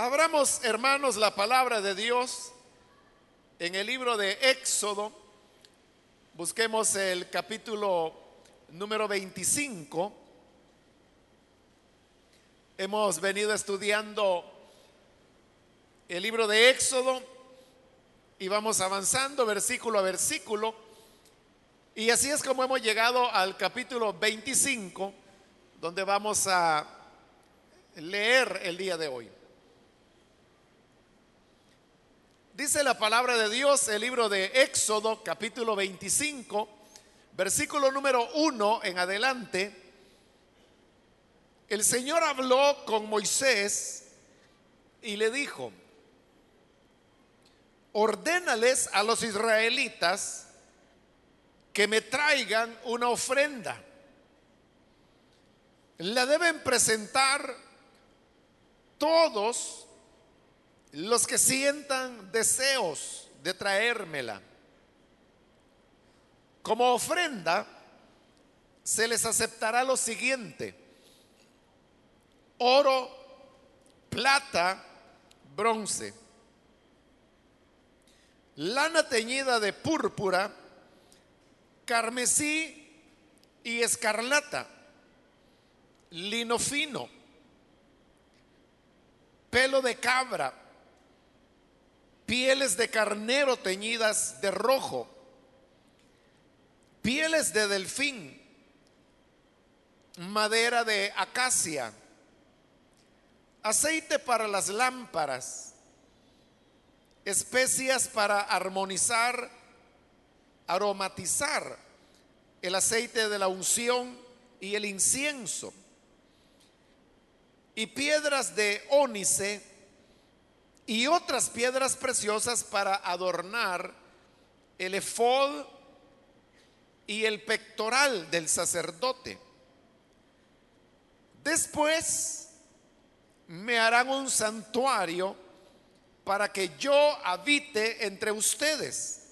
Abramos, hermanos, la palabra de Dios en el libro de Éxodo. Busquemos el capítulo número 25. Hemos venido estudiando el libro de Éxodo y vamos avanzando versículo a versículo. Y así es como hemos llegado al capítulo 25, donde vamos a leer el día de hoy. Dice la palabra de Dios, el libro de Éxodo, capítulo 25, versículo número 1 en adelante. El Señor habló con Moisés y le dijo, ordénales a los israelitas que me traigan una ofrenda. La deben presentar todos los que sientan deseos de traérmela. Como ofrenda, se les aceptará lo siguiente. Oro, plata, bronce. Lana teñida de púrpura, carmesí y escarlata. Lino fino. Pelo de cabra pieles de carnero teñidas de rojo, pieles de delfín, madera de acacia, aceite para las lámparas, especias para armonizar, aromatizar el aceite de la unción y el incienso, y piedras de ónice, y otras piedras preciosas para adornar el efod y el pectoral del sacerdote. Después me harán un santuario para que yo habite entre ustedes.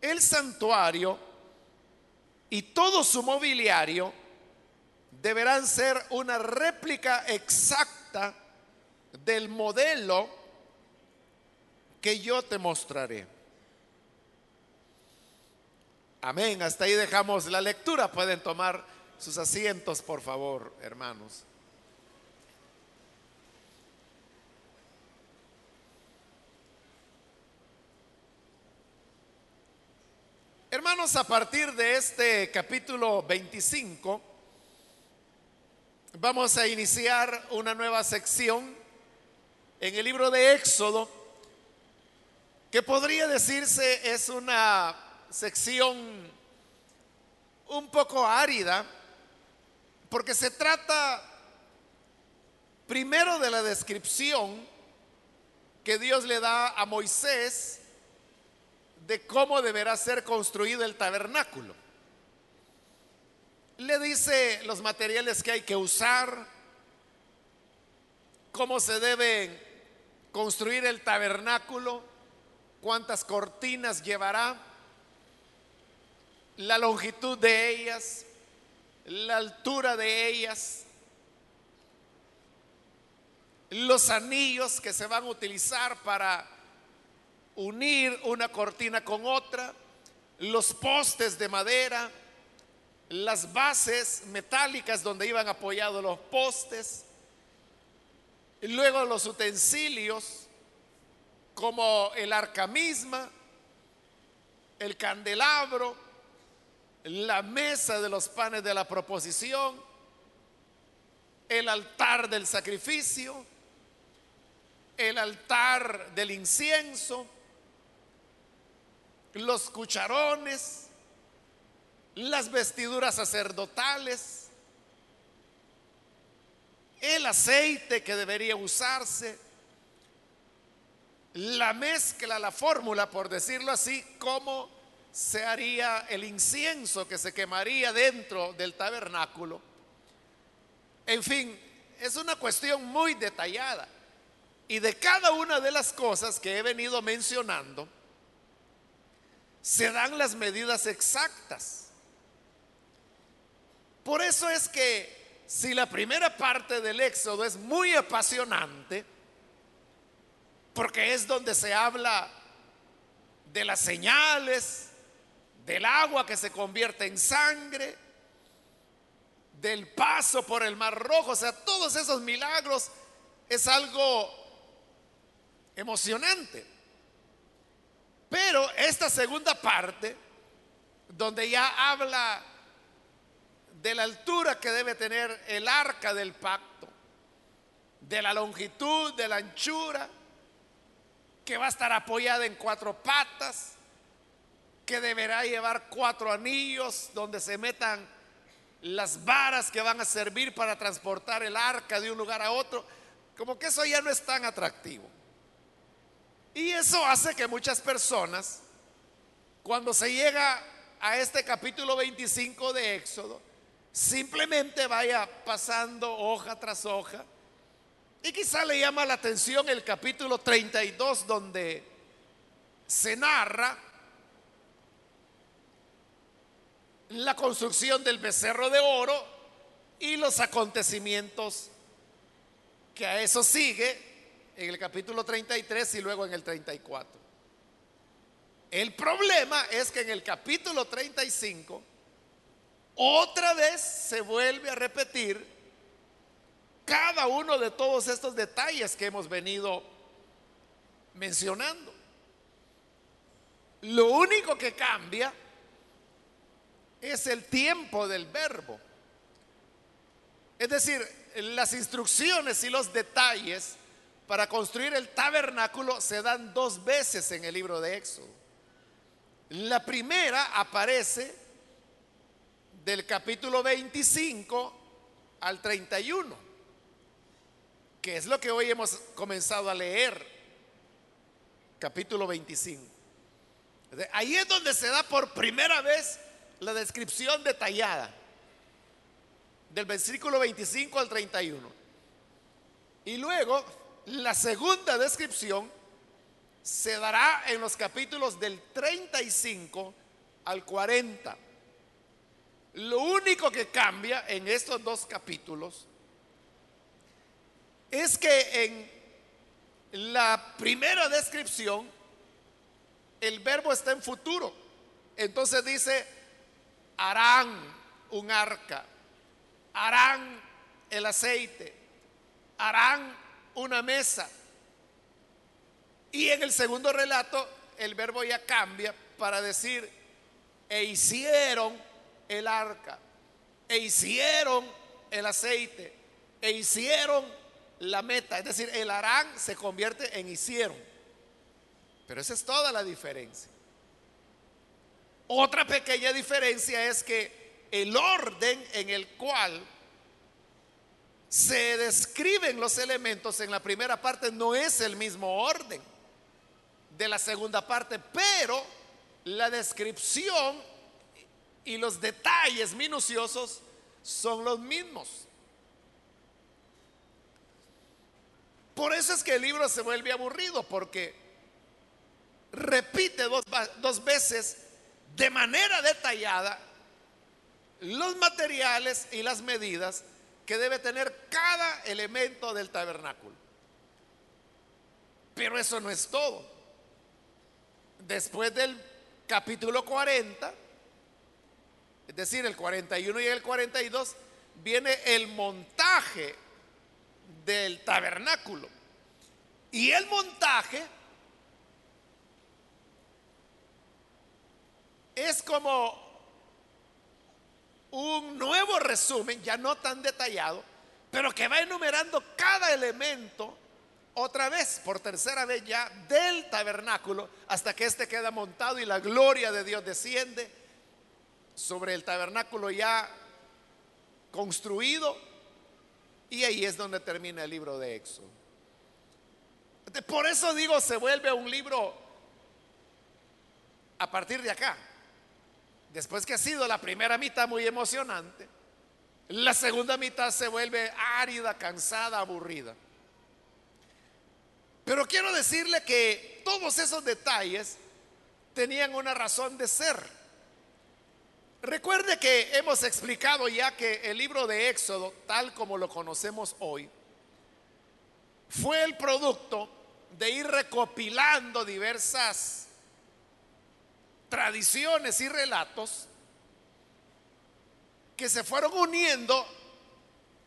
El santuario y todo su mobiliario deberán ser una réplica exacta del modelo que yo te mostraré. Amén. Hasta ahí dejamos la lectura. Pueden tomar sus asientos, por favor, hermanos. Hermanos, a partir de este capítulo 25, vamos a iniciar una nueva sección en el libro de Éxodo, que podría decirse es una sección un poco árida, porque se trata primero de la descripción que Dios le da a Moisés de cómo deberá ser construido el tabernáculo. Le dice los materiales que hay que usar, cómo se deben construir el tabernáculo, cuántas cortinas llevará, la longitud de ellas, la altura de ellas, los anillos que se van a utilizar para unir una cortina con otra, los postes de madera, las bases metálicas donde iban apoyados los postes, luego los utensilios como el arca misma, el candelabro, la mesa de los panes de la proposición, el altar del sacrificio, el altar del incienso, los cucharones, las vestiduras sacerdotales, el aceite que debería usarse, la mezcla, la fórmula, por decirlo así, cómo se haría el incienso que se quemaría dentro del tabernáculo. En fin, es una cuestión muy detallada. Y de cada una de las cosas que he venido mencionando, se dan las medidas exactas. Por eso es que si la primera parte del Éxodo es muy apasionante, porque es donde se habla de las señales, del agua que se convierte en sangre, del paso por el Mar Rojo, o sea, todos esos milagros es algo emocionante. Pero esta segunda parte, donde ya habla de la altura que debe tener el arca del pacto, de la longitud, de la anchura, que va a estar apoyada en cuatro patas, que deberá llevar cuatro anillos donde se metan las varas que van a servir para transportar el arca de un lugar a otro, como que eso ya no es tan atractivo. Y eso hace que muchas personas, cuando se llega a este capítulo 25 de Éxodo, simplemente vaya pasando hoja tras hoja. Y quizá le llama la atención el capítulo 32 donde se narra la construcción del becerro de oro y los acontecimientos que a eso sigue en el capítulo 33 y luego en el 34. El problema es que en el capítulo 35 otra vez se vuelve a repetir cada uno de todos estos detalles que hemos venido mencionando. Lo único que cambia es el tiempo del verbo. Es decir, las instrucciones y los detalles para construir el tabernáculo se dan dos veces en el libro de Éxodo. La primera aparece del capítulo 25 al 31, que es lo que hoy hemos comenzado a leer, capítulo 25. Ahí es donde se da por primera vez la descripción detallada del versículo 25 al 31. Y luego la segunda descripción se dará en los capítulos del 35 al 40. Lo único que cambia en estos dos capítulos es que en la primera descripción el verbo está en futuro. Entonces dice, harán un arca, harán el aceite, harán una mesa. Y en el segundo relato el verbo ya cambia para decir, e hicieron el arca, e hicieron el aceite, e hicieron la meta. Es decir, el harán se convierte en hicieron. Pero esa es toda la diferencia. Otra pequeña diferencia es que el orden en el cual se describen los elementos en la primera parte no es el mismo orden de la segunda parte, pero la descripción y los detalles minuciosos son los mismos. Por eso es que el libro se vuelve aburrido, porque repite dos, dos veces de manera detallada los materiales y las medidas que debe tener cada elemento del tabernáculo. Pero eso no es todo. Después del capítulo 40, es decir, el 41 y el 42, viene el montaje del tabernáculo. Y el montaje es como un nuevo resumen, ya no tan detallado, pero que va enumerando cada elemento otra vez, por tercera vez ya, del tabernáculo, hasta que éste queda montado y la gloria de Dios desciende sobre el tabernáculo ya construido y ahí es donde termina el libro de Éxodo. Por eso digo, se vuelve un libro a partir de acá. Después que ha sido la primera mitad muy emocionante, la segunda mitad se vuelve árida, cansada, aburrida. Pero quiero decirle que todos esos detalles tenían una razón de ser. Recuerde que hemos explicado ya que el libro de Éxodo, tal como lo conocemos hoy, fue el producto de ir recopilando diversas tradiciones y relatos que se fueron uniendo,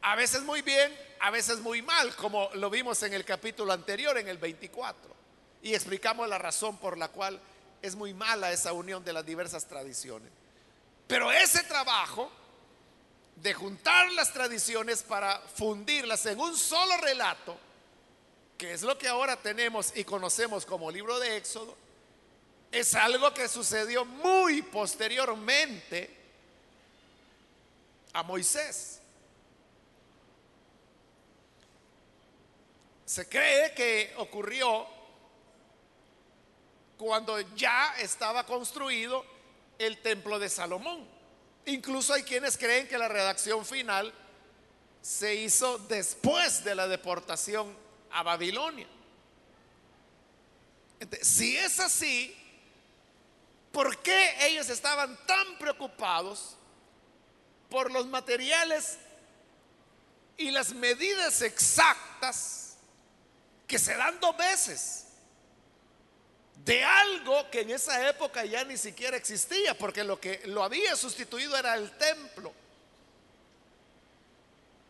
a veces muy bien, a veces muy mal, como lo vimos en el capítulo anterior, en el 24. Y explicamos la razón por la cual es muy mala esa unión de las diversas tradiciones. Pero ese trabajo de juntar las tradiciones para fundirlas en un solo relato, que es lo que ahora tenemos y conocemos como libro de Éxodo, es algo que sucedió muy posteriormente a Moisés. Se cree que ocurrió cuando ya estaba construido el templo de Salomón. Incluso hay quienes creen que la redacción final se hizo después de la deportación a Babilonia. si es así, ¿por qué ellos estaban tan preocupados por los materiales y las medidas exactas que se dan dos veces de algo que en esa época ya ni siquiera existía, porque lo que lo había sustituido era el templo.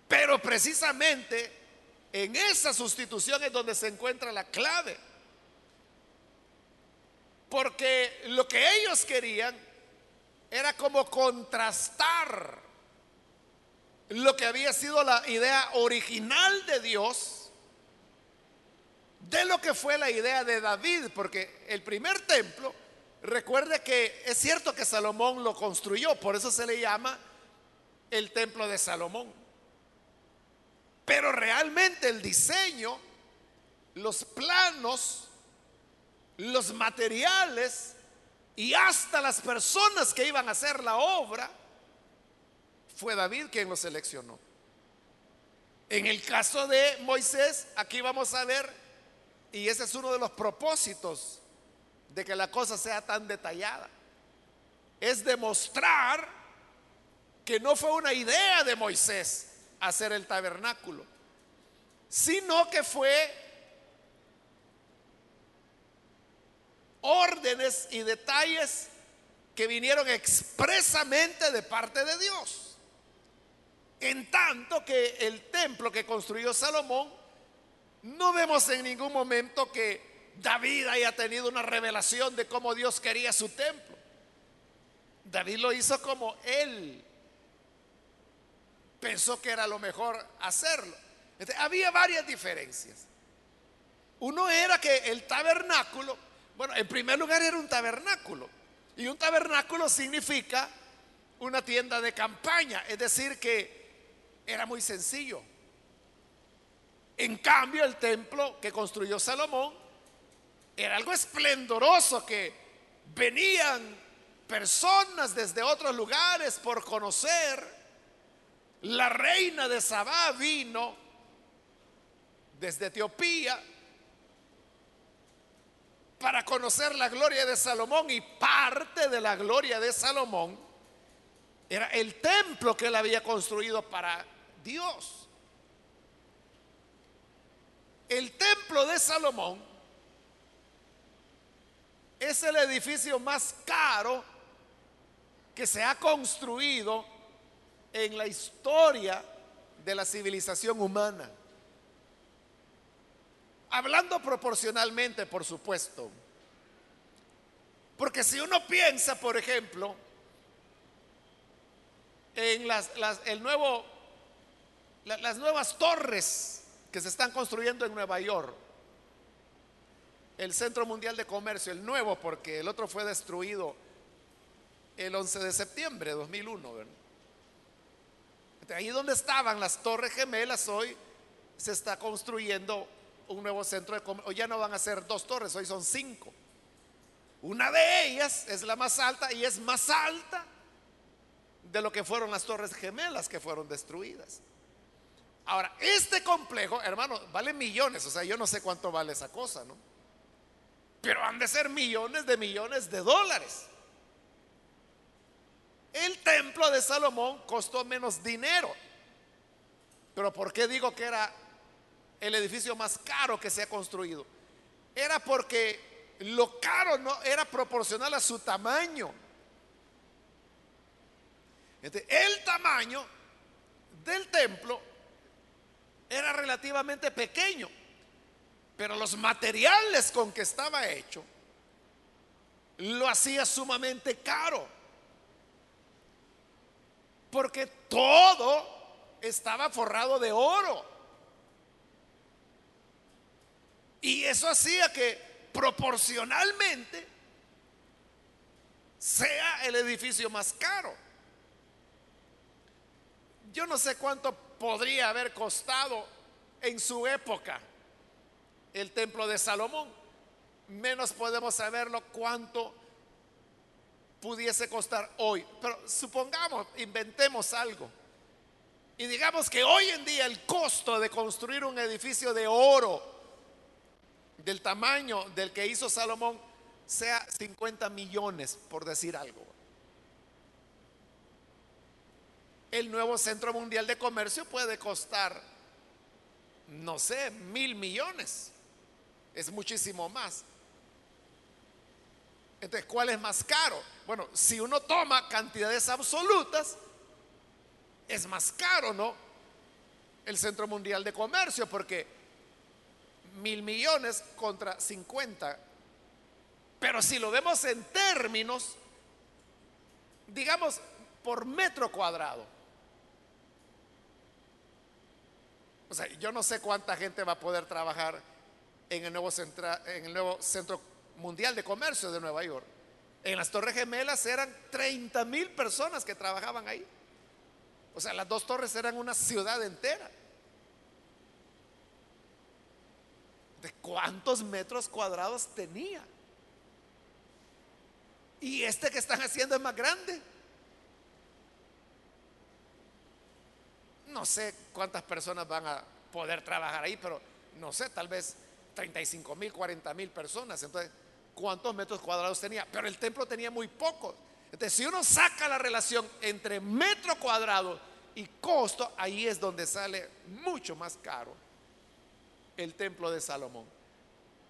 Pero precisamente en esa sustitución es donde se encuentra la clave. Porque lo que ellos querían era como contrastar lo que había sido la idea original de Dios de lo que fue la idea de David, porque el primer templo, recuerde que es cierto que Salomón lo construyó, por eso se le llama el templo de Salomón. Pero realmente el diseño, los planos, los materiales y hasta las personas que iban a hacer la obra, fue David quien lo seleccionó. En el caso de Moisés, aquí vamos a ver, y ese es uno de los propósitos de que la cosa sea tan detallada, es demostrar que no fue una idea de Moisés hacer el tabernáculo, sino que fue órdenes y detalles que vinieron expresamente de parte de Dios. En tanto que el templo que construyó Salomón, no vemos en ningún momento que David haya tenido una revelación de cómo Dios quería su templo. David lo hizo como él pensó que era lo mejor hacerlo. había varias diferencias. Uno era que el tabernáculo, bueno, en primer lugar era un tabernáculo. Y un tabernáculo significa una tienda de campaña, es decir, que era muy sencillo. En cambio, el templo que construyó Salomón era algo esplendoroso que venían personas desde otros lugares por conocer. La reina de Sabá vino desde Etiopía para conocer la gloria de Salomón y parte de la gloria de Salomón era el templo que él había construido para Dios. El templo de Salomón es el edificio más caro que se ha construido en la historia de la civilización humana. Hablando proporcionalmente, por supuesto. Porque si uno piensa, por ejemplo, en el nuevo las nuevas torres que se están construyendo en Nueva York, el Centro Mundial de Comercio, el nuevo, porque el otro fue destruido el 11 de septiembre de 2001. Ahí donde estaban las torres gemelas, hoy se está construyendo un nuevo centro de comercio. Hoy ya no van a ser dos torres, hoy son cinco. Una de ellas es la más alta y es más alta de lo que fueron las torres gemelas que fueron destruidas. Ahora, este complejo, hermano, vale millones, o sea, yo no sé cuánto vale esa cosa, ¿no? Pero han de ser millones de millones de dólares. El templo de Salomón costó menos dinero. Pero ¿por qué digo que era el edificio más caro que se ha construido? era porque lo caro no era proporcional a su tamaño. el tamaño del templo era relativamente pequeño, pero los materiales con que estaba hecho lo hacía sumamente caro. Porque todo estaba forrado de oro. Y eso hacía que proporcionalmente sea el edificio más caro. Yo no sé cuánto podría haber costado en su época el templo de Salomón. Menos podemos saberlo cuánto pudiese costar hoy. Pero supongamos, inventemos algo. Y digamos que hoy en día el costo de construir un edificio de oro del tamaño del que hizo Salomón sea 50 millones, por decir algo. El nuevo Centro Mundial de Comercio puede costar, no sé, mil millones. Es muchísimo más. Entonces, ¿cuál es más caro? Bueno, si uno toma cantidades absolutas, es más caro, ¿no? El Centro Mundial de Comercio, porque mil millones contra 50. Pero si lo vemos en términos, digamos, por metro cuadrado. O sea, yo no sé cuánta gente va a poder trabajar en el nuevo, Centro Mundial de Comercio de Nueva York. En las Torres Gemelas eran 30 mil personas que trabajaban ahí. O sea, las dos torres eran una ciudad entera. cuántos metros cuadrados tenía. Y este que están haciendo es más grande. No sé cuántas personas van a poder trabajar ahí, pero no sé, tal vez 35 mil, 40 mil personas. Entonces, ¿cuántos metros cuadrados tenía? Pero el templo tenía muy pocos. Entonces, si uno saca la relación entre metro cuadrado y costo, ahí es donde sale mucho más caro el templo de Salomón.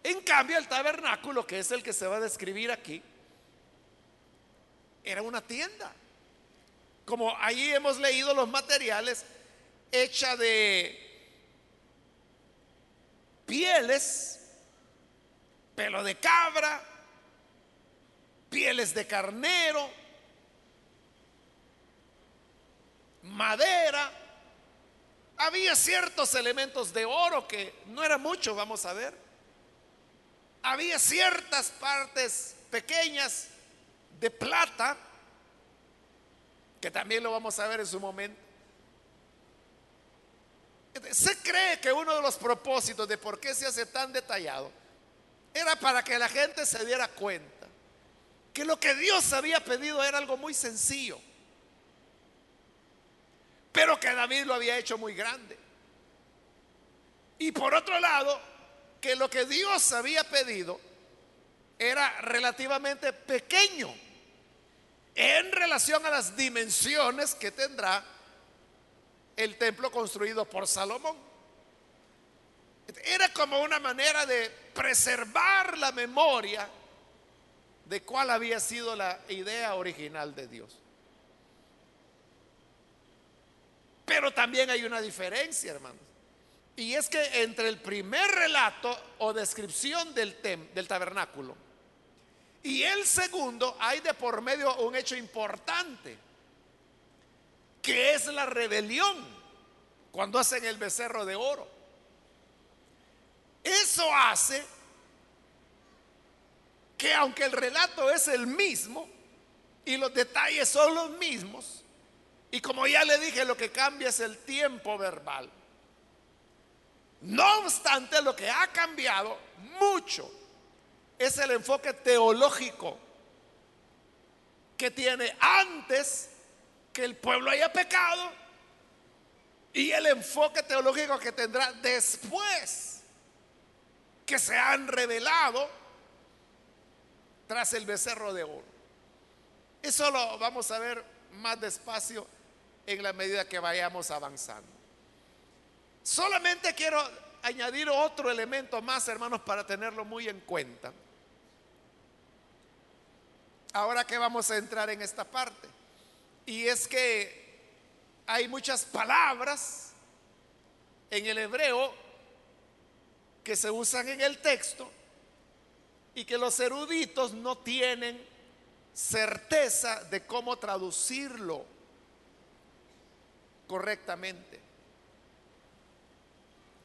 En cambio, el tabernáculo, que es el que se va a describir aquí, era una tienda. Como ahí hemos leído los materiales, hecha de pieles, pelo de cabra, pieles de carnero, madera. Había ciertos elementos de oro que no era mucho, vamos a ver había ciertas partes pequeñas de plata, que también lo vamos a ver en su momento. Se cree que uno de los propósitos de por qué se hace tan detallado era para que la gente se diera cuenta que lo que Dios había pedido era algo muy sencillo, pero que David lo había hecho muy grande. Y por otro lado, que lo que Dios había pedido era relativamente pequeño en relación a las dimensiones que tendrá el templo construido por Salomón. Era como una manera de preservar la memoria de cuál había sido la idea original de Dios. Pero también hay una diferencia, hermanos. Y es que entre el primer relato o descripción del, del tabernáculo y el segundo hay de por medio un hecho importante, que es la rebelión cuando hacen el becerro de oro. Eso hace que aunque el relato es el mismo y los detalles son los mismos, y como ya le dije, lo que cambia es el tiempo verbal. No obstante, lo que ha cambiado mucho es el enfoque teológico que tiene antes que el pueblo haya pecado y el enfoque teológico que tendrá después que se han revelado tras el becerro de oro. Eso lo vamos a ver más despacio en la medida que vayamos avanzando. Solamente quiero añadir otro elemento más, hermanos, para tenerlo muy en cuenta. Ahora que vamos a entrar en esta parte. Y es que hay muchas palabras en el hebreo que se usan en el texto y que los eruditos no tienen certeza de cómo traducirlo correctamente.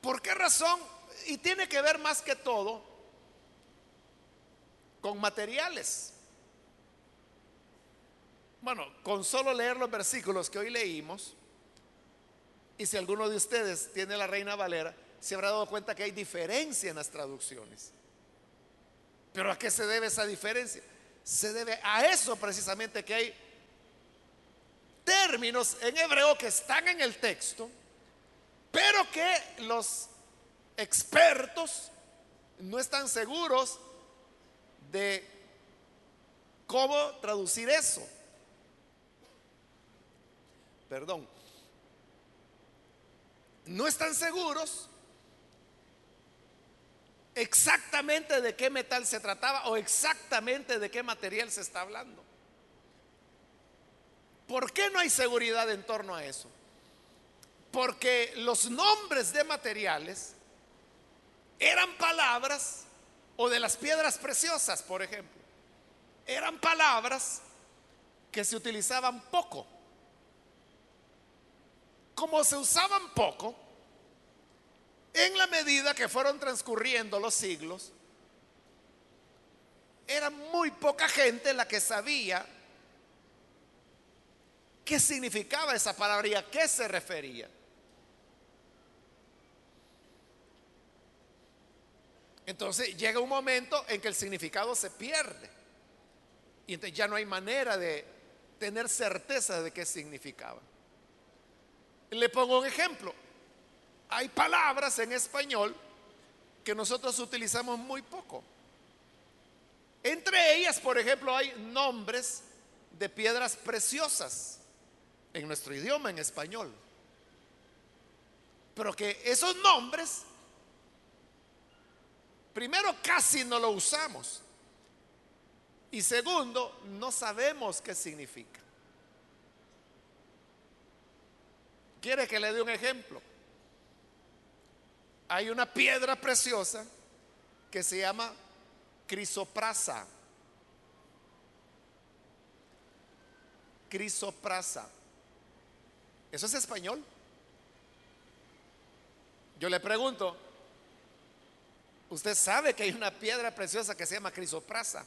¿Por qué razón? Y tiene que ver más que todo con materiales. Bueno, con solo leer los versículos que hoy leímos, y si alguno de ustedes tiene la Reina Valera, se habrá dado cuenta que hay diferencia en las traducciones. Pero ¿a qué se debe esa diferencia? Se debe a eso precisamente que hay términos en hebreo que están en el texto, pero que los expertos no están seguros de cómo traducir eso. Perdón. No están seguros exactamente de qué metal se trataba o exactamente de qué material se está hablando. ¿Por qué no hay seguridad en torno a eso? Porque los nombres de materiales eran palabras, o de las piedras preciosas, por ejemplo, eran palabras que se utilizaban poco. Como se usaban poco, en la medida que fueron transcurriendo los siglos, era muy poca gente la que sabía qué significaba esa palabra y a qué se refería. Entonces llega un momento en que el significado se pierde. Y entonces ya no hay manera de tener certeza de qué significaba. Le pongo un ejemplo hay palabras en español que nosotros utilizamos muy poco. Entre ellas, por ejemplo, hay nombres de piedras preciosas en nuestro idioma, en español. Pero que esos nombres, primero, casi no lo usamos. Y segundo, no sabemos qué significa. ¿Quiere que le dé un ejemplo? hay una piedra preciosa que se llama crisoprasa. Crisoprasa. ¿Eso es español? Yo le pregunto, ¿usted sabe que hay una piedra preciosa que se llama crisoprasa?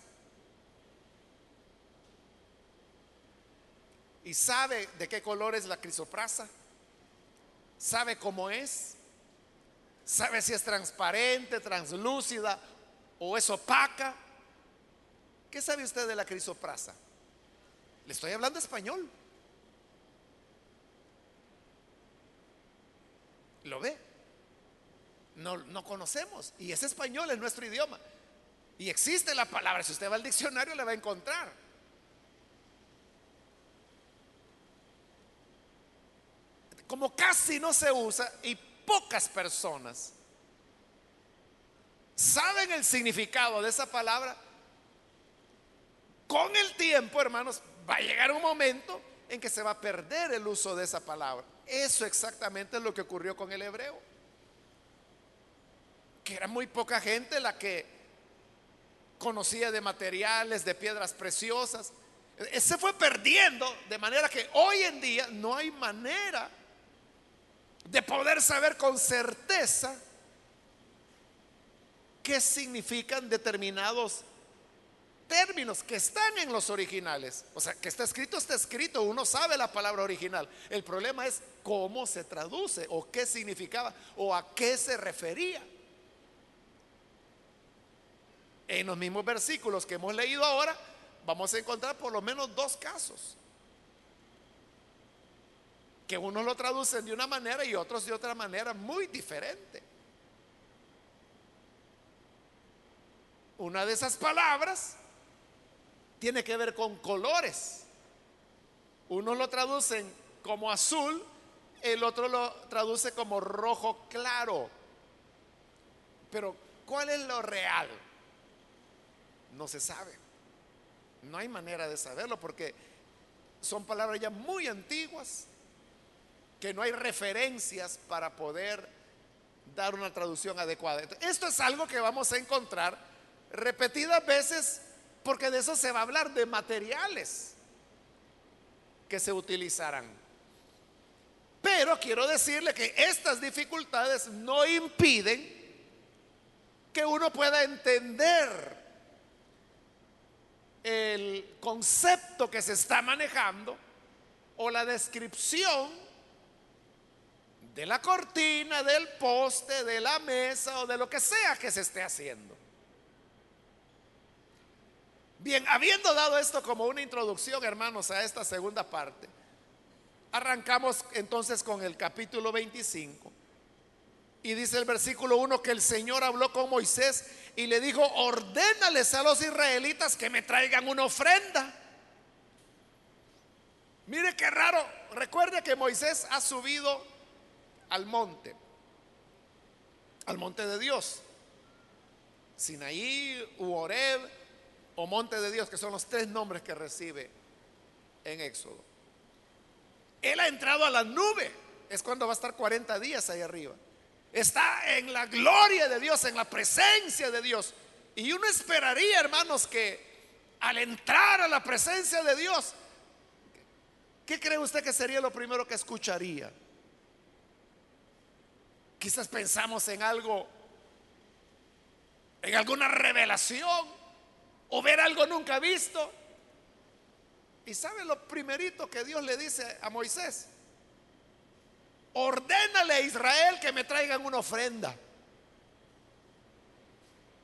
¿Y sabe de qué color es la crisoprasa? ¿Sabe cómo es? ¿Sabe si es transparente, translúcida o es opaca? ¿Qué sabe usted de la crisoprasa? Le estoy hablando español. ¿Lo ve? No, no conocemos. Y es español, en nuestro idioma. Y existe la palabra. Si usted va al diccionario, la va a encontrar. Como casi no se usa y pocas personas saben el significado de esa palabra, con el tiempo, hermanos, va a llegar un momento en que se va a perder el uso de esa palabra. Eso exactamente es lo que ocurrió con el hebreo. Que era muy poca gente la que conocía de materiales, de piedras preciosas. Se fue perdiendo de manera que hoy en día no hay manera de poder saber con certeza qué significan determinados términos que están en los originales. O sea, que está escrito, está escrito, uno sabe la palabra original. El problema es cómo se traduce o qué significaba o a qué se refería. En los mismos versículos que hemos leído ahora, vamos a encontrar por lo menos dos casos que unos lo traducen de una manera y otros de otra manera muy diferente. Una de esas palabras tiene que ver con colores. Unos lo traducen como azul, el otro lo traduce como rojo claro. Pero ¿cuál es lo real? No se sabe. No hay manera de saberlo porque son palabras ya muy antiguas que no hay referencias para poder dar una traducción adecuada. Esto es algo que vamos a encontrar repetidas veces porque de eso se va a hablar, de materiales que se utilizarán. Pero quiero decirle que estas dificultades no impiden que uno pueda entender el concepto que se está manejando o la descripción de la cortina, del poste, de la mesa o de lo que sea que se esté haciendo. Bien, habiendo dado esto como una introducción, hermanos, a esta segunda parte, arrancamos entonces con el capítulo 25. Y dice el versículo 1 que el Señor habló con Moisés y le dijo, ordénales a los israelitas que me traigan una ofrenda. Mire qué raro, recuerde que Moisés ha subido al monte, al monte de Dios. Sinaí, Uoreb o monte de Dios, que son los tres nombres que recibe en Éxodo. Él ha entrado a la nube, es cuando va a estar 40 días ahí arriba. Está en la gloria de Dios, en la presencia de Dios. Y uno esperaría, hermanos, que al entrar a la presencia de Dios, ¿qué cree usted que sería lo primero que escucharía? Quizás pensamos en algo, en alguna revelación o ver algo nunca visto. ¿Y sabe lo primerito que Dios le dice a Moisés? Ordénale a Israel que me traigan una ofrenda.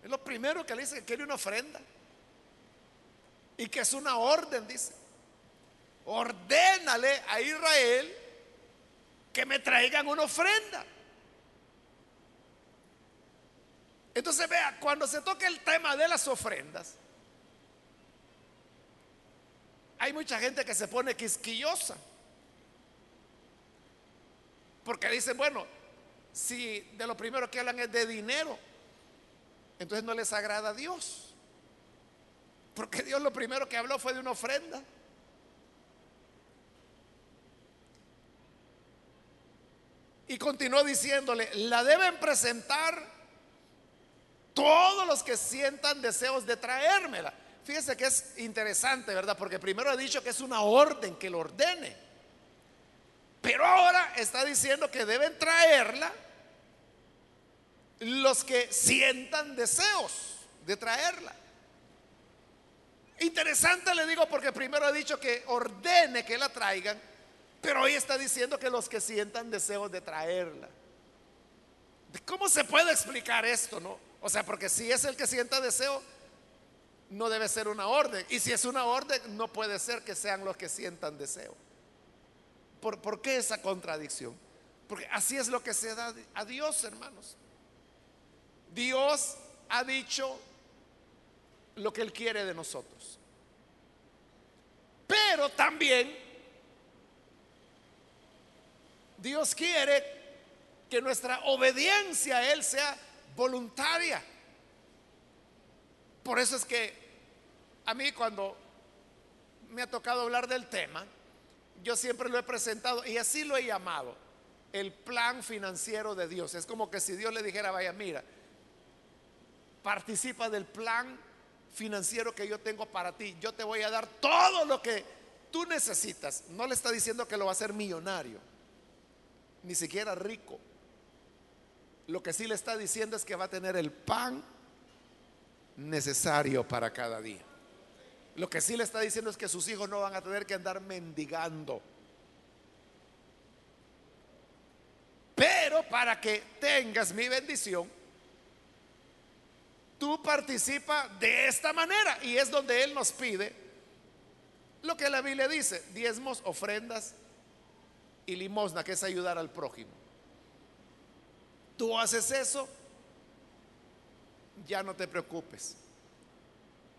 Es lo primero que le dice que quiere una ofrenda. Y que es una orden, dice. Ordénale a Israel que me traigan una ofrenda. Entonces vea, cuando se toca el tema de las ofrendas, hay mucha gente que se pone quisquillosa. Porque dicen, bueno, si de lo primero que hablan es de dinero, entonces no les agrada a Dios. Porque Dios lo primero que habló fue de una ofrenda. Y continuó diciéndole, la deben presentar todos los que sientan deseos de traérmela. Fíjese que es interesante, ¿verdad? Porque primero ha dicho que es una orden que lo ordene. Pero ahora está diciendo que deben traerla los que sientan deseos de traerla. Interesante le digo porque primero ha dicho que ordene que la traigan, pero hoy está diciendo que los que sientan deseos de traerla. ¿Cómo se puede explicar esto, no? O sea, porque si es el que sienta deseo, no debe ser una orden. Y si es una orden, no puede ser que sean los que sientan deseo. ¿Por, ¿Por, qué esa contradicción? Porque así es lo que se da a Dios, hermanos. Dios ha dicho lo que Él quiere de nosotros. Pero también Dios quiere que nuestra obediencia a Él sea voluntaria. Por eso es que a mí cuando me ha tocado hablar del tema, yo siempre lo he presentado y así lo he llamado, el plan financiero de Dios. Es como que si Dios le dijera, vaya, mira, participa del plan financiero que yo tengo para ti. Yo te voy a dar todo lo que tú necesitas. No le está diciendo que lo va a hacer millonario, ni siquiera rico. Lo que sí le está diciendo es que va a tener el pan necesario para cada día. Lo que sí le está diciendo es que sus hijos no van a tener que andar mendigando. Pero para que tengas mi bendición, tú participa de esta manera. Y es donde Él nos pide lo que la Biblia dice, diezmos, ofrendas y limosna, que es ayudar al prójimo tú haces eso, ya no te preocupes.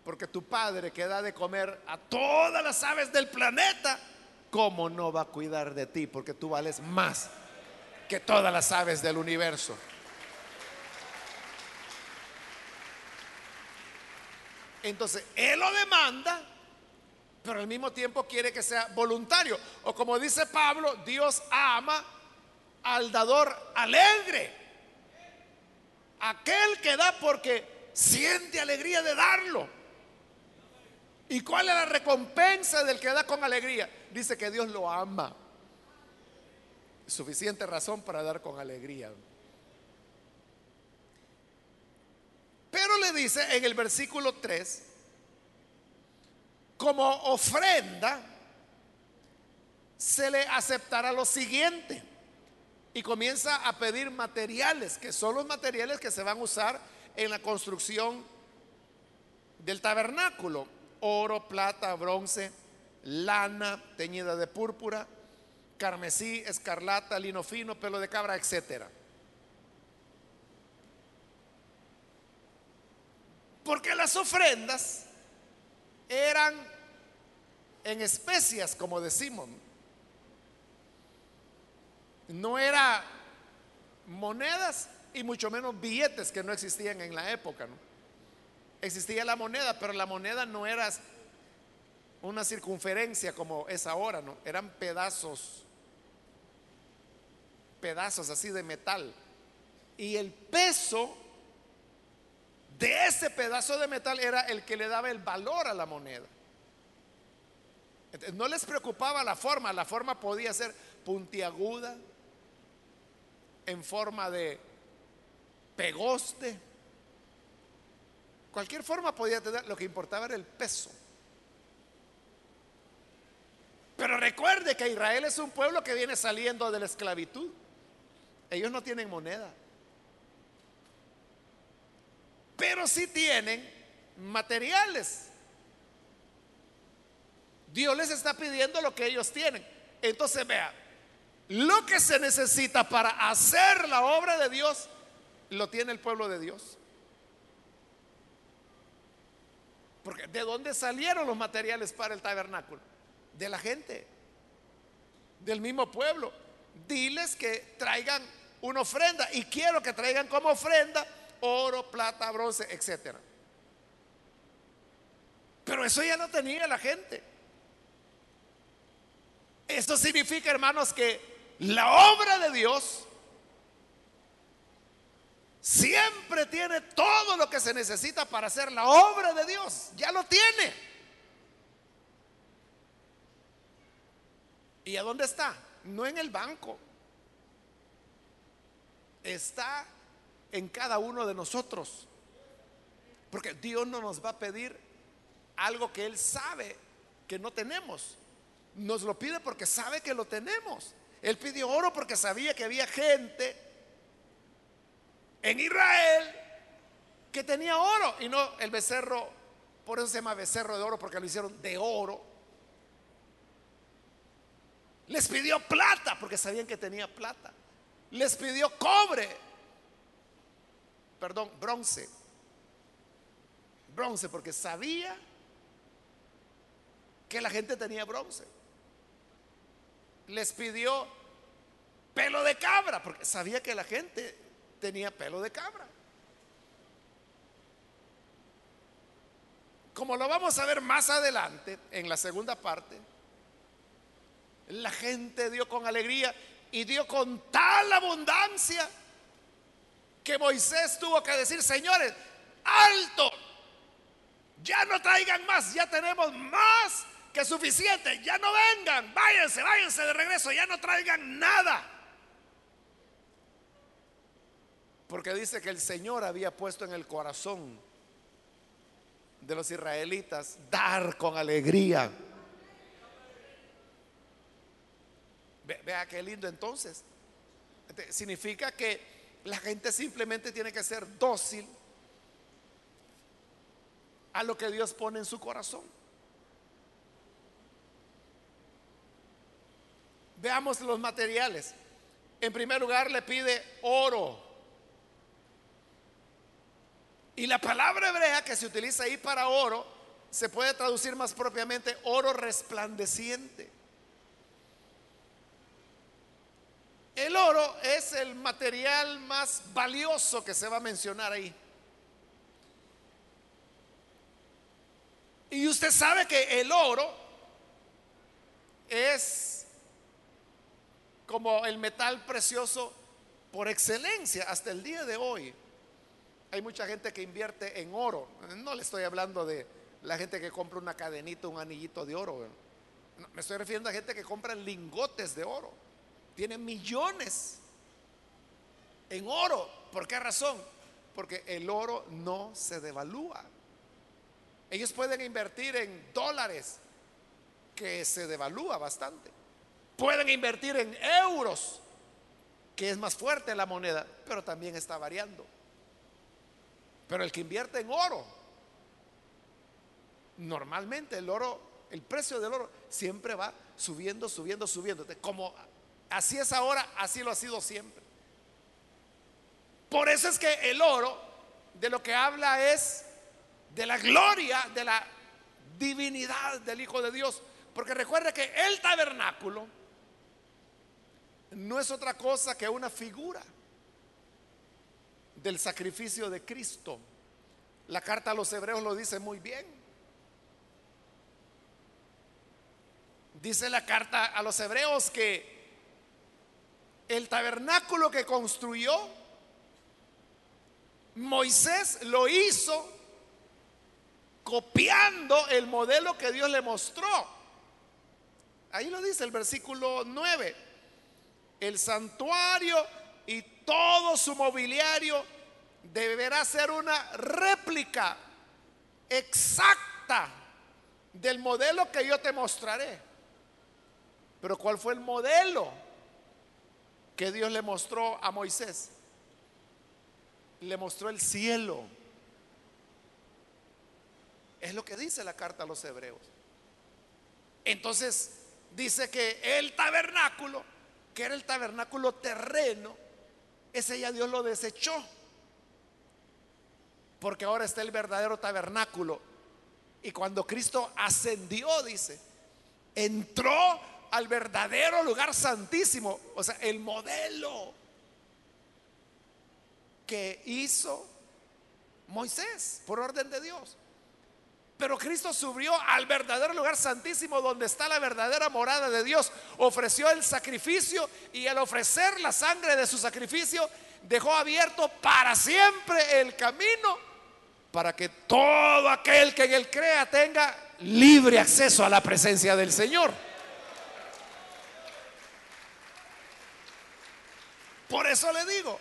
Porque tu padre que da de comer a todas las aves del planeta, ¿cómo no va a cuidar de ti? Porque tú vales más que todas las aves del universo. Entonces, Él lo demanda, pero al mismo tiempo quiere que sea voluntario. O como dice Pablo, Dios ama al dador alegre. Aquel que da porque siente alegría de darlo. ¿Y cuál es la recompensa del que da con alegría? Dice que Dios lo ama. Suficiente razón para dar con alegría. Pero le dice en el versículo 3, como ofrenda, se le aceptará lo siguiente. Y comienza a pedir materiales, que son los materiales que se van a usar en la construcción del tabernáculo. Oro, plata, bronce, lana teñida de púrpura, carmesí, escarlata, lino fino, pelo de cabra, etcétera. Porque las ofrendas eran en especias, como decimos. No era monedas y mucho menos billetes que no existían en la época. Existía la moneda, pero la moneda no era una circunferencia como es ahora, ¿no? Eran pedazos, pedazos así de metal. Y el peso de ese pedazo de metal era el que le daba el valor a la moneda. no les preocupaba la forma, la forma podía ser puntiaguda, en forma de pegoste, cualquier forma podía tener, lo que importaba era el peso. Pero recuerde que Israel es un pueblo que viene saliendo de la esclavitud. Ellos no tienen moneda pero sí tienen materiales. Dios les está pidiendo lo que ellos tienen. Entonces vea, lo que se necesita para hacer la obra de Dios, lo tiene el pueblo de Dios. Porque ¿de dónde salieron los materiales para el tabernáculo? De la gente, del mismo pueblo. Diles que traigan una ofrenda y quiero que traigan como ofrenda oro, plata, bronce, etcétera. Pero eso ya no tenía la gente. Esto significa, hermanos, que la obra de Dios siempre tiene todo lo que se necesita para hacer la obra de Dios. Ya lo tiene. ¿Y a dónde está? No en el banco. Está en cada uno de nosotros. Porque Dios no nos va a pedir algo que Él sabe que no tenemos. Nos lo pide porque sabe que lo tenemos. Él pidió oro porque sabía que había gente en Israel que tenía oro y no el becerro, por eso se llama becerro de oro porque lo hicieron de oro. Les pidió plata porque sabían que tenía plata. Les pidió cobre perdón, bronce. Bronce, porque sabía que la gente tenía bronce. Les pidió pelo de cabra, porque sabía que la gente tenía pelo de cabra. Como lo vamos a ver más adelante, en la segunda parte, la gente dio con alegría y dio con tal abundancia que Moisés tuvo que decir, señores, alto, ya no traigan más, ya tenemos más que suficiente, ya no vengan, váyanse, váyanse de regreso, ya no traigan nada. Porque dice que el Señor había puesto en el corazón de los israelitas dar con alegría. Vea qué lindo entonces. Este, significa que la gente simplemente tiene que ser dócil a lo que Dios pone en su corazón. Veamos los materiales. En primer lugar le pide oro. Y la palabra hebrea que se utiliza ahí para oro se puede traducir más propiamente oro resplandeciente. El oro es el material más valioso que se va a mencionar ahí. Y usted sabe que el oro es como el metal precioso por excelencia hasta el día de hoy. Hay mucha gente que invierte en oro. No le estoy hablando de la gente que compra una cadenita, un anillito de oro. me estoy refiriendo a gente que compra lingotes de oro. Tiene millones en oro. ¿Por qué razón? Porque el oro no se devalúa. Ellos pueden invertir en dólares, que se devalúa bastante. Pueden invertir en euros, que es más fuerte la moneda, pero también está variando. Pero el que invierte en oro, normalmente el oro, el precio del oro siempre va subiendo, subiendo, subiendo. Como así es ahora, así lo ha sido siempre. Por eso es que el oro de lo que habla es de la gloria, de la divinidad del Hijo de Dios. Porque recuerde que el tabernáculo no es otra cosa que una figura del sacrificio de Cristo. La carta a los hebreos lo dice muy bien. Dice la carta a los hebreos que el tabernáculo que construyó Moisés lo hizo copiando el modelo que Dios le mostró. Ahí lo dice el versículo 9. El santuario y todo su mobiliario deberá ser una réplica exacta del modelo que yo te mostraré. Pero ¿cuál fue el modelo que Dios le mostró a Moisés? le mostró el cielo. Es lo que dice la carta a los hebreos. Entonces dice que el tabernáculo, que era el tabernáculo terreno, ese ya Dios lo desechó. Porque ahora está el verdadero tabernáculo. Y cuando Cristo ascendió, dice, entró al verdadero lugar santísimo. O sea, el modelo que hizo Moisés por orden de Dios. Pero Cristo subió al verdadero lugar santísimo donde está la verdadera morada de Dios. Ofreció el sacrificio y al ofrecer la sangre de su sacrificio dejó abierto para siempre el camino para que todo aquel que en él crea tenga libre acceso a la presencia del Señor. Por eso le digo,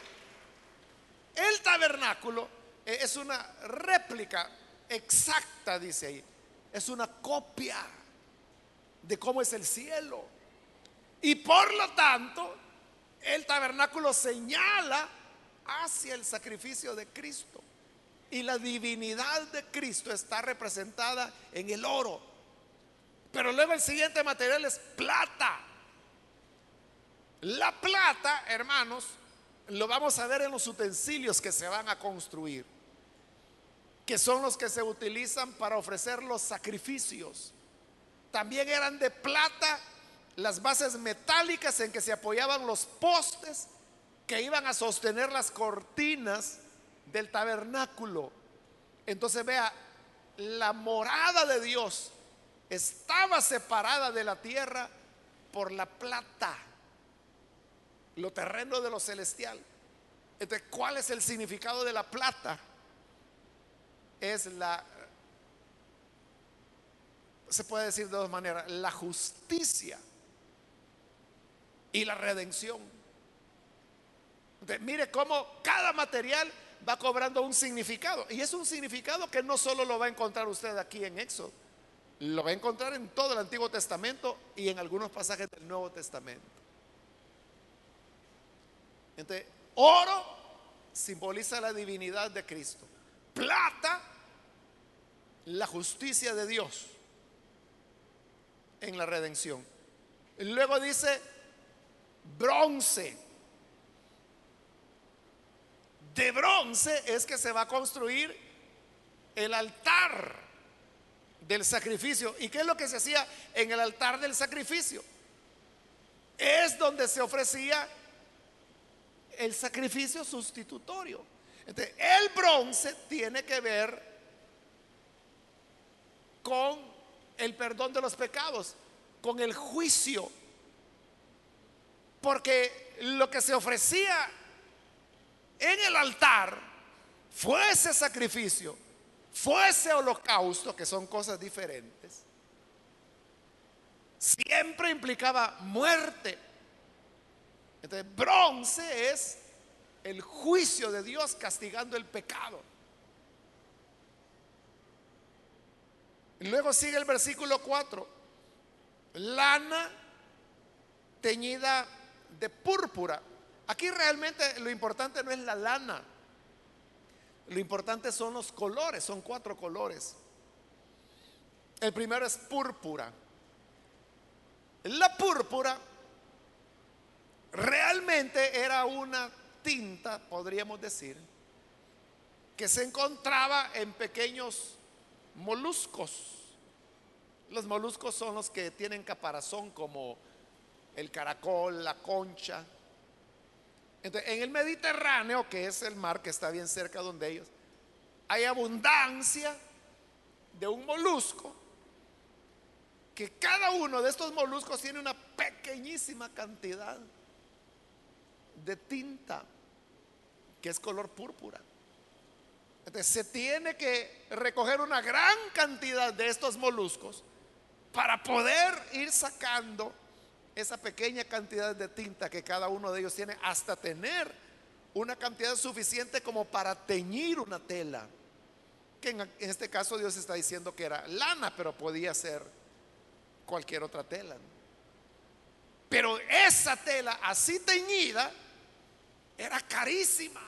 el tabernáculo eh, es una réplica exacta, dice ahí. Es una copia de cómo es el cielo. Y por lo tanto, el tabernáculo señala hacia el sacrificio de Cristo. Y la divinidad de Cristo está representada en el oro. Pero luego el siguiente material es plata. La plata, hermanos, lo vamos a ver en los utensilios que se van a construir, que son los que se utilizan para ofrecer los sacrificios. También eran de plata las bases metálicas en que se apoyaban los postes que iban a sostener las cortinas del tabernáculo. Entonces vea, la morada de Dios estaba separada de la tierra por la plata lo terreno de lo celestial. Entonces, ¿cuál es el significado de la plata? Es la, se puede decir de dos maneras, la justicia y la redención. Mire cómo cada material va cobrando un significado. Y es un significado que no solo lo va a encontrar usted aquí en Éxodo, lo va a encontrar en todo el Antiguo Testamento y en algunos pasajes del Nuevo Testamento. Entonces, oro simboliza la divinidad de Cristo. Plata, la justicia de Dios en la redención. Luego dice bronce. De bronce es que se va a construir el altar del sacrificio. ¿Y qué es lo que se hacía en el altar del sacrificio? Es donde se ofrecía el sacrificio sustitutorio. El bronce tiene que ver con el perdón de los pecados, con el juicio. Porque lo que se ofrecía en el altar fue ese sacrificio, fue ese holocausto, que son cosas diferentes, siempre implicaba muerte. Entonces, bronce es el juicio de Dios castigando el pecado. Luego sigue el versículo 4. Lana teñida de púrpura. Aquí realmente lo importante no es la lana. Lo importante son los colores, son cuatro colores. El primero es púrpura. La púrpura realmente era una tinta, podríamos decir, que se encontraba en pequeños moluscos. Los moluscos son los que tienen caparazón como el caracol, la concha. Entonces, en el Mediterráneo, que es el mar que está bien cerca donde ellos, hay abundancia de un molusco que cada uno de estos moluscos tiene una pequeñísima cantidad de tinta que es color púrpura. Se tiene que recoger una gran cantidad de estos moluscos para poder ir sacando esa pequeña cantidad de tinta que cada uno de ellos tiene hasta tener una cantidad suficiente como para teñir una tela. Que en, este caso Dios está diciendo que era lana, pero podía ser cualquier otra tela. Pero esa tela así teñida era carísima.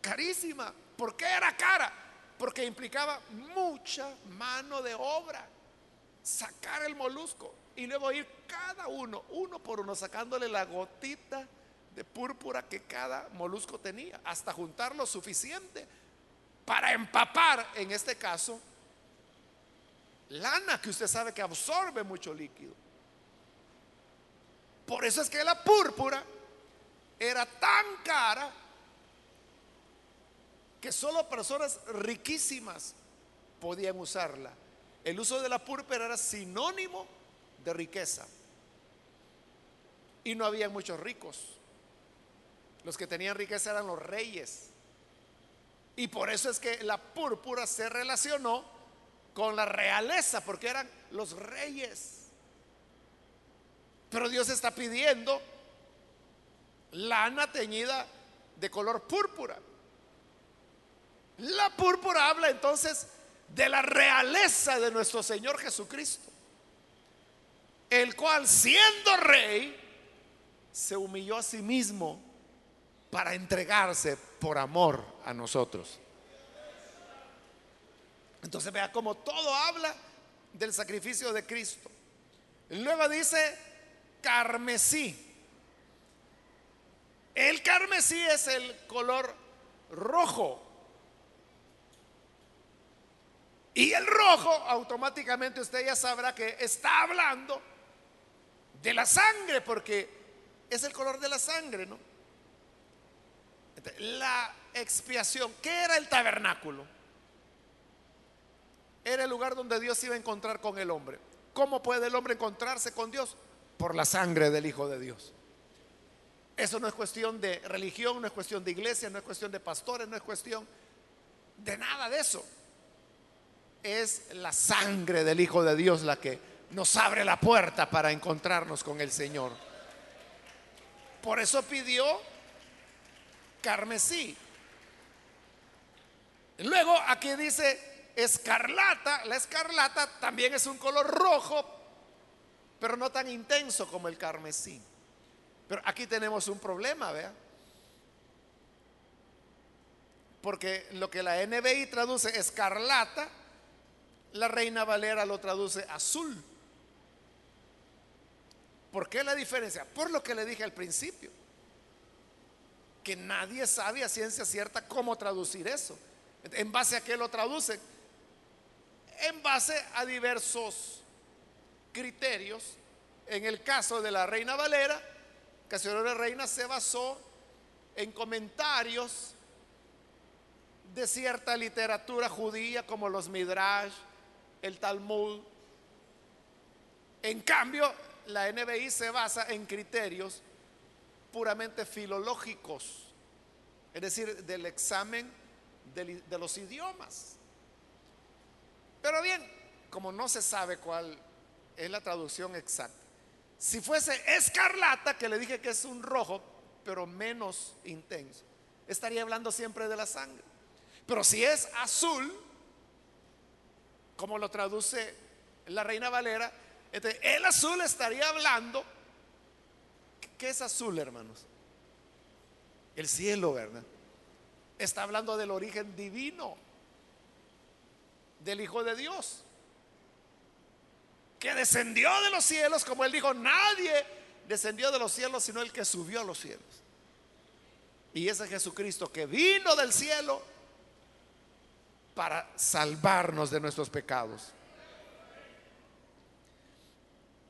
Carísima. ¿Por qué era cara? Porque implicaba mucha mano de obra. Sacar el molusco y luego ir cada uno, uno por uno, sacándole la gotita de púrpura que cada molusco tenía, hasta juntar lo suficiente para empapar, en este caso, lana que usted sabe que absorbe mucho líquido. Por eso es que la púrpura era tan cara que solo personas riquísimas podían usarla. El uso de la púrpura era sinónimo de riqueza. Y no había muchos ricos. Los que tenían riqueza eran los reyes. Y por eso es que la púrpura se relacionó con la realeza, porque eran los reyes. Pero Dios está pidiendo lana teñida de color púrpura. La púrpura habla entonces de la realeza de nuestro Señor Jesucristo, el cual siendo rey, se humilló a sí mismo para entregarse por amor a nosotros. Entonces vea como todo habla del sacrificio de Cristo. Luego dice carmesí. El carmesí es el color rojo. Y el rojo, automáticamente usted ya sabrá que está hablando de la sangre, porque es el color de la sangre, ¿no? La expiación, ¿qué era el tabernáculo? Era el lugar donde Dios iba a encontrar con el hombre. ¿Cómo puede el hombre encontrarse con Dios? Por la sangre del Hijo de Dios. Eso no es cuestión de religión, no es cuestión de iglesia, no es cuestión de pastores, no es cuestión de nada de eso. Es la sangre del Hijo de Dios la que nos abre la puerta para encontrarnos con el Señor. Por eso pidió carmesí. Luego aquí dice escarlata. La escarlata también es un color rojo, pero no tan intenso como el carmesí. Pero aquí tenemos un problema, vea. Porque lo que la NBI traduce escarlata, la Reina Valera lo traduce azul. ¿Por qué la diferencia? Por lo que le dije al principio. Que nadie sabe a ciencia cierta cómo traducir eso. ¿En base a qué lo traducen? En base a diversos criterios. En el caso de la Reina Valera, de Reina se basó en comentarios de cierta literatura judía como los Midrash, el Talmud. En cambio, la NBI se basa en criterios puramente filológicos, es decir, del examen de los idiomas. Pero bien, como no se sabe cuál es la traducción exacta, si fuese escarlata, que le dije que es un rojo, pero menos intenso, estaría hablando siempre de la sangre. Pero si es azul, como lo traduce la Reina Valera, el azul estaría hablando. ¿Qué es azul, hermanos? El cielo, ¿verdad? Está hablando del origen divino del Hijo de Dios, que descendió de los cielos, como él dijo, nadie descendió de los cielos sino el que subió a los cielos. Y ese Jesucristo que vino del cielo para salvarnos de nuestros pecados.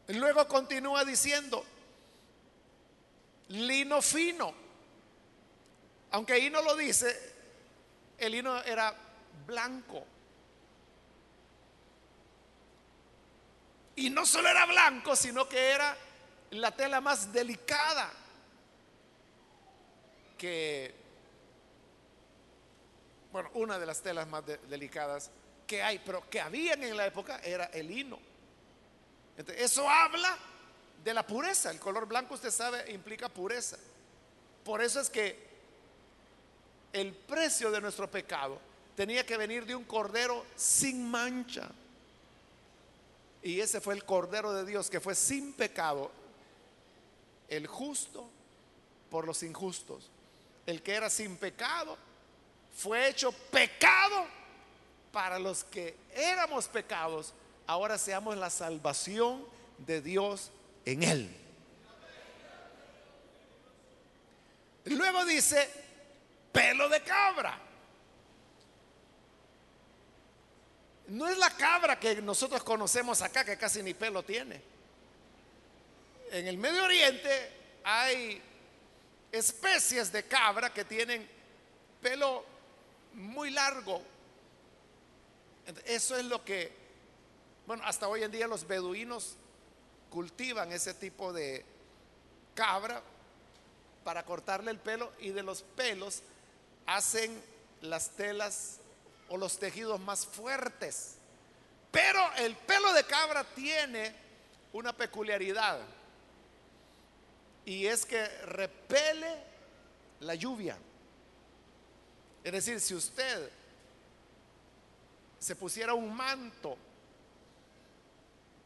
Luego continúa diciendo, lino fino. Aunque ahí no lo dice, el lino era blanco. Y no solo era blanco, sino que era la tela más delicada que, bueno, una de las telas más delicadas que hay, pero que habían en la época era el lino. eso habla de la pureza. El color blanco, usted sabe, implica pureza. Por eso es que el precio de nuestro pecado tenía que venir de un cordero sin mancha. Y ese fue el Cordero de Dios que fue sin pecado, el justo por los injustos. El que era sin pecado fue hecho pecado para los que éramos pecados, ahora seamos la salvación de Dios en él. Luego dice, pelo de cabra. No es la cabra que nosotros conocemos acá, que casi ni pelo tiene. En el Medio Oriente hay especies de cabra que tienen pelo muy largo. Eso es lo que, bueno, hasta hoy en día los beduinos cultivan ese tipo de cabra para cortarle el pelo y de los pelos hacen las telas o los tejidos más fuertes. Pero el pelo de cabra tiene una peculiaridad y es que repele la lluvia. Es decir, si usted se pusiera un manto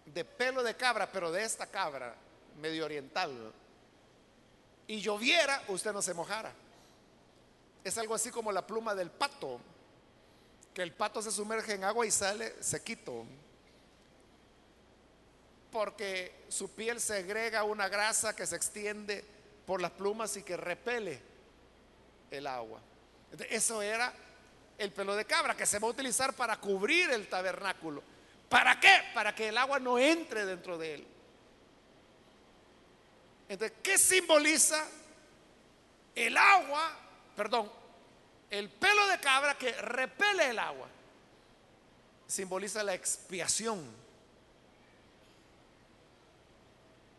de pelo de cabra, pero de esta cabra medio oriental, y lloviera, usted no se mojara. Es algo así como la pluma del pato que el pato se sumerge en agua y sale sequito. Porque su piel segrega una grasa que se extiende por las plumas y que repele el agua. Eso era el pelo de cabra que se va a utilizar para cubrir el tabernáculo. ¿Para qué? Para que el agua no entre dentro de él. Entonces, ¿qué simboliza el agua? Perdón, el pelo de cabra que repele el agua simboliza la expiación.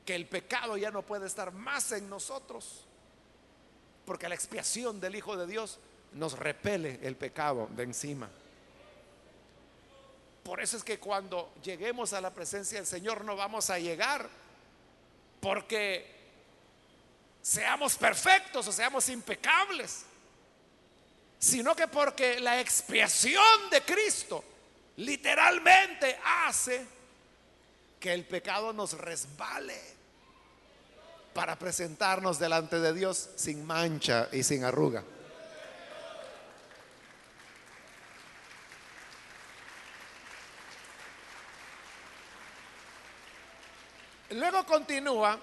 Que el pecado ya no puede estar más en nosotros. Porque la expiación del Hijo de Dios nos repele el pecado de encima. Por eso es que cuando lleguemos a la presencia del Señor no vamos a llegar porque seamos perfectos o seamos impecables sino que porque la expiación de Cristo literalmente hace que el pecado nos resbale para presentarnos delante de Dios sin mancha y sin arruga. Luego continúa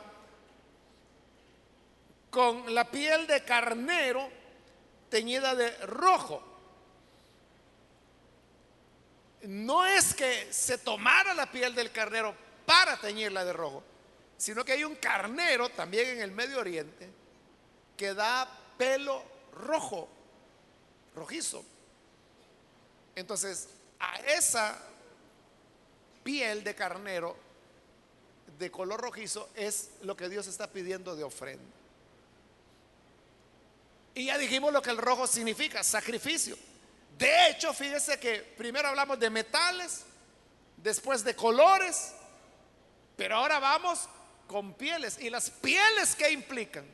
con la piel de carnero teñida de rojo. No es que se tomara la piel del carnero para teñirla de rojo, sino que hay un carnero también en el Medio Oriente que da pelo rojo, rojizo. Entonces, a esa piel de carnero de color rojizo es lo que Dios está pidiendo de ofrenda. Y ya dijimos lo que el rojo significa, sacrificio. De hecho, fíjese que primero hablamos de metales, después de colores, pero ahora vamos con pieles. ¿Y las pieles que implican?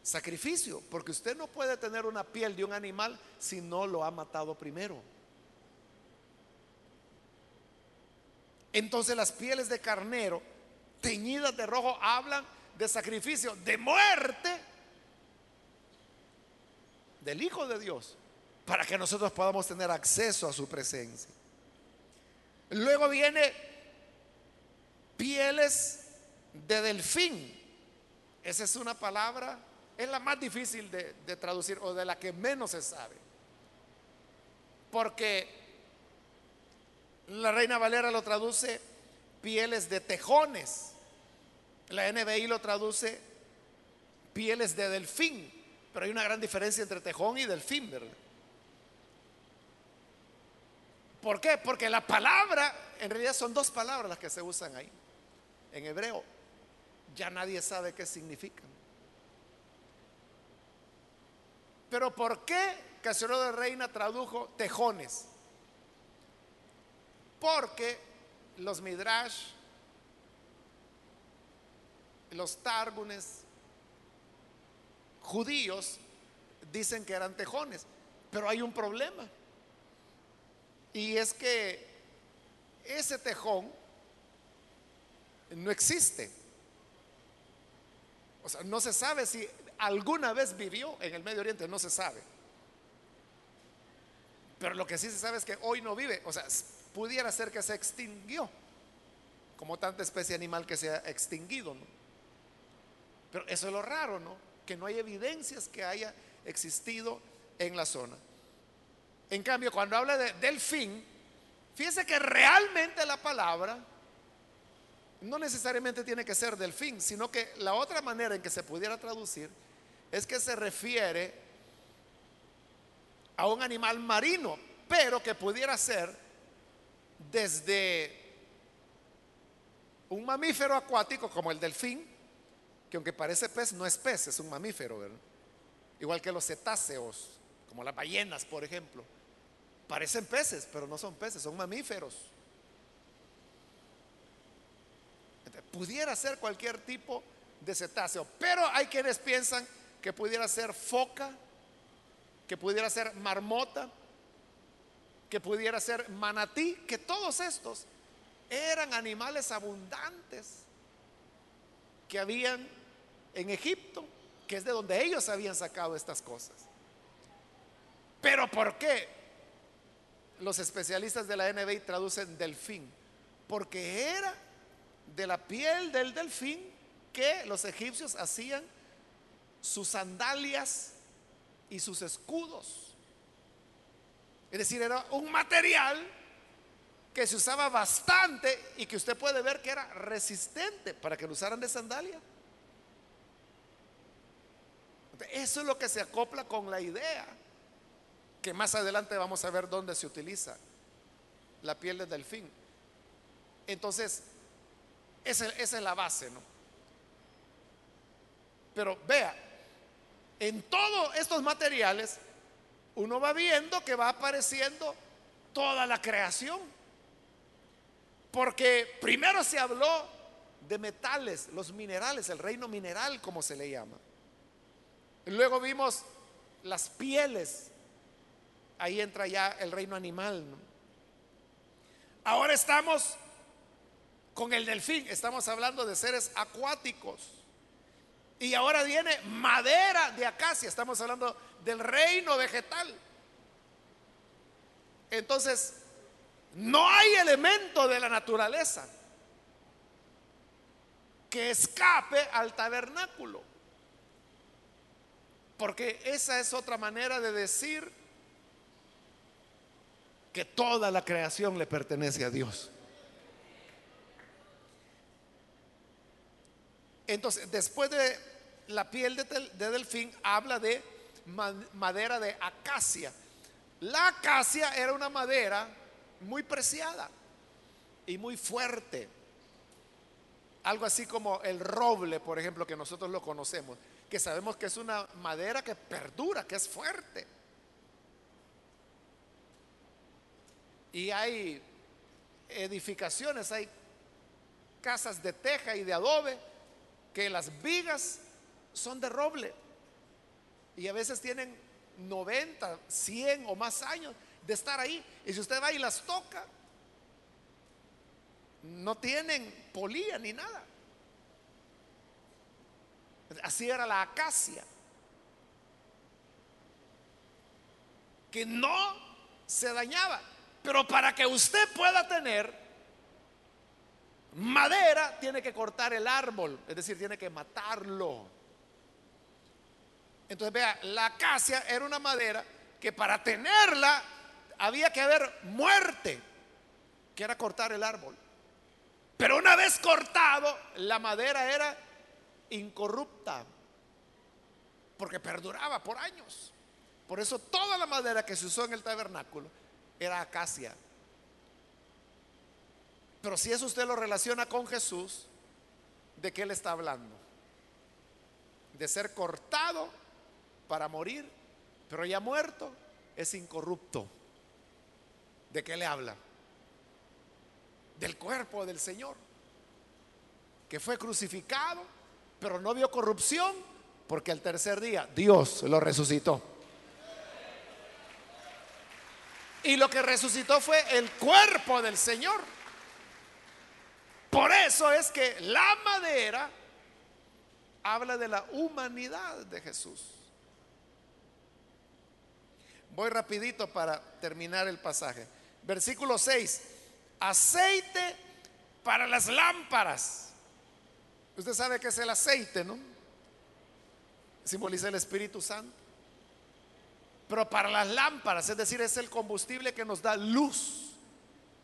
Sacrificio, porque usted no puede tener una piel de un animal si no lo ha matado primero. Entonces las pieles de carnero teñidas de rojo hablan de sacrificio, de muerte del Hijo de Dios, para que nosotros podamos tener acceso a su presencia. Luego viene pieles de delfín. Esa es una palabra, es la más difícil de, traducir o de la que menos se sabe. Porque la Reina Valera lo traduce pieles de tejones. La NBI lo traduce pieles de delfín. Pero hay una gran diferencia entre tejón y delfín, ¿verdad? ¿Por qué? Porque la palabra, en realidad son dos palabras las que se usan ahí. En hebreo, ya nadie sabe qué significan. Pero ¿por qué Casionero de Reina tradujo tejones? Porque los midrash, los tárgunes judíos dicen que eran tejones, pero hay un problema. Y es que ese tejón no existe. O sea, no se sabe si alguna vez vivió en el Medio Oriente, no se sabe. Pero lo que sí se sabe es que hoy no vive. O sea, pudiera ser que se extinguió, como tanta especie animal que se ha extinguido, ¿no? Pero eso es lo raro, ¿no? Que no hay evidencias que haya existido en la zona. En cambio, cuando habla de delfín, fíjese que realmente la palabra no necesariamente tiene que ser delfín, sino que la otra manera en que se pudiera traducir es que se refiere a un animal marino, pero que pudiera ser desde un mamífero acuático como el delfín, que aunque parece pez, no es pez, es un mamífero, Igual que los cetáceos, como las ballenas, por ejemplo. Parecen peces, pero no son peces, son mamíferos. pudiera ser cualquier tipo de cetáceo, pero hay quienes piensan que pudiera ser foca, que pudiera ser marmota, que pudiera ser manatí, que todos estos eran animales abundantes que habían en Egipto, que es de donde ellos habían sacado estas cosas. Pero ¿por qué los especialistas de la NBI traducen delfín? Porque era de la piel del delfín que los egipcios hacían sus sandalias y sus escudos. Es decir, era un material que se usaba bastante y que usted puede ver que era resistente para que lo usaran de sandalia. Eso es lo que se acopla con la idea, que más adelante vamos a ver dónde se utiliza la piel del delfín. Entonces, esa, esa es la base, ¿no? Pero vea, en todos estos materiales uno va viendo que va apareciendo toda la creación. Porque primero se habló de metales, los minerales, el reino mineral como se le llama. Luego vimos las pieles. Ahí entra ya el reino animal. Ahora estamos con el delfín, estamos hablando de seres acuáticos. Y ahora viene madera de acacia, estamos hablando del reino vegetal. Entonces, no hay elemento de la naturaleza que escape al tabernáculo. Porque esa es otra manera de decir que toda la creación le pertenece a Dios. Entonces, después de la piel de, delfín, habla de madera de acacia. La acacia era una madera muy preciada y muy fuerte. Algo así como el roble, por ejemplo, que nosotros lo conocemos, que sabemos que es una madera que perdura, que es fuerte. Y hay edificaciones, hay casas de teja y de adobe, que las vigas son de roble. Y a veces tienen 90, 100 o más años de estar ahí. Y si usted va y las toca, no tienen polía ni nada. Así era la acacia. Que no se dañaba. Pero para que usted pueda tener madera, tiene que cortar el árbol. Es decir, tiene que matarlo. Entonces, vea, la acacia era una madera que para tenerla había que haber muerte, que era cortar el árbol. Pero una vez cortado, la madera era incorrupta, porque perduraba por años. Por eso toda la madera que se usó en el tabernáculo era acacia. Pero si eso usted lo relaciona con Jesús, ¿de qué le está hablando? De ser cortado para morir, pero ya muerto, es incorrupto. ¿De qué le habla? Del cuerpo del Señor, que fue crucificado, pero no vio corrupción, porque al tercer día Dios lo resucitó. Y lo que resucitó fue el cuerpo del Señor. Por eso es que la madera habla de la humanidad de Jesús. Voy rapidito para terminar el pasaje. Versículo 6. Aceite para las lámparas. Usted sabe que es el aceite, ¿no? Simboliza el Espíritu Santo. Pero para las lámparas, es decir, es el combustible que nos da luz.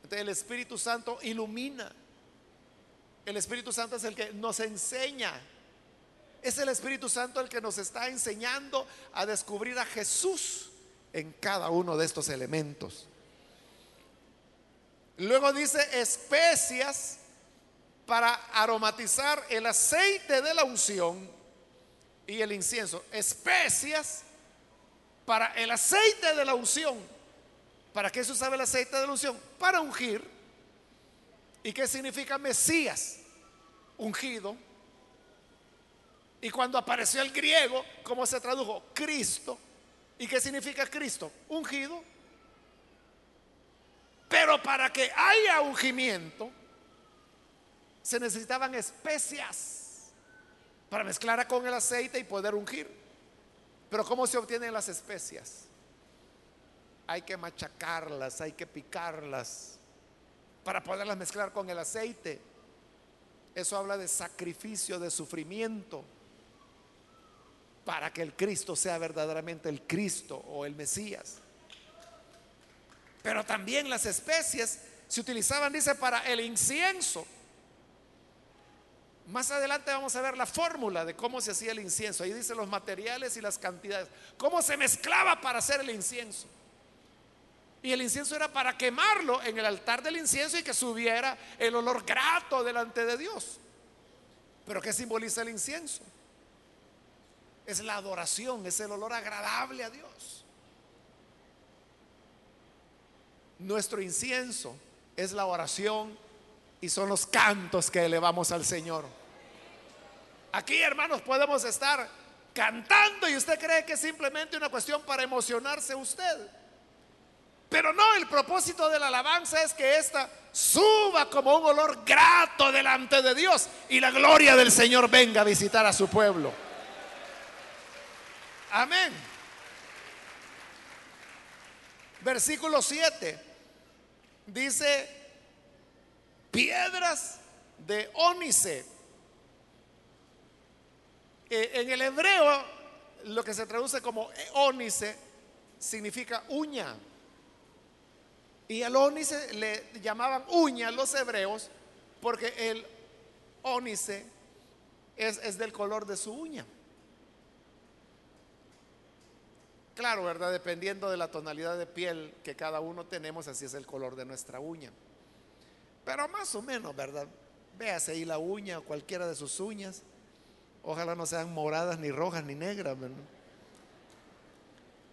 El Espíritu Santo ilumina. El Espíritu Santo es el que nos enseña. Es el Espíritu Santo el que nos está enseñando a descubrir a Jesús en cada uno de estos elementos. Luego dice especias para aromatizar el aceite de la unción y el incienso. Especias para el aceite de la unción. ¿Para qué se usaba el aceite de la unción? Para ungir. ¿Y qué significa Mesías? Ungido. Y cuando apareció el griego, ¿cómo se tradujo? Cristo. ¿Y qué significa Cristo? Ungido. Pero para que haya ungimiento, se necesitaban especias para mezclar con el aceite y poder ungir. Pero ¿cómo se obtienen las especias? Hay que machacarlas, hay que picarlas para poderlas mezclar con el aceite. Eso habla de sacrificio, de sufrimiento para que el Cristo sea verdaderamente el Cristo o el Mesías. Pero también las especies se utilizaban, dice, para el incienso. Más adelante vamos a ver la fórmula de cómo se hacía el incienso. Ahí dice los materiales y las cantidades. Cómo se mezclaba para hacer el incienso. Y el incienso era para quemarlo en el altar del incienso y que subiera el olor grato delante de Dios. Pero ¿qué simboliza el incienso? es la adoración, es el olor agradable a Dios. Nuestro incienso es la oración y son los cantos que elevamos al Señor. Aquí, hermanos, podemos estar cantando y usted cree que es simplemente una cuestión para emocionarse usted. Pero no, el propósito de la alabanza es que ésta suba como un olor grato delante de Dios y la gloria del Señor venga a visitar a su pueblo. Amén. Versículo 7 dice piedras de ónice. Eh, en el hebreo lo que se traduce como ónice significa uña. Y al ónice le llamaban uña los hebreos porque el ónice es del color de su uña. Claro, ¿verdad? Dependiendo de la tonalidad de piel que cada uno tenemos, así es el color de nuestra uña. Pero más o menos, ¿verdad? Véase ahí la uña o cualquiera de sus uñas. Ojalá no sean moradas, ni rojas, ni negras.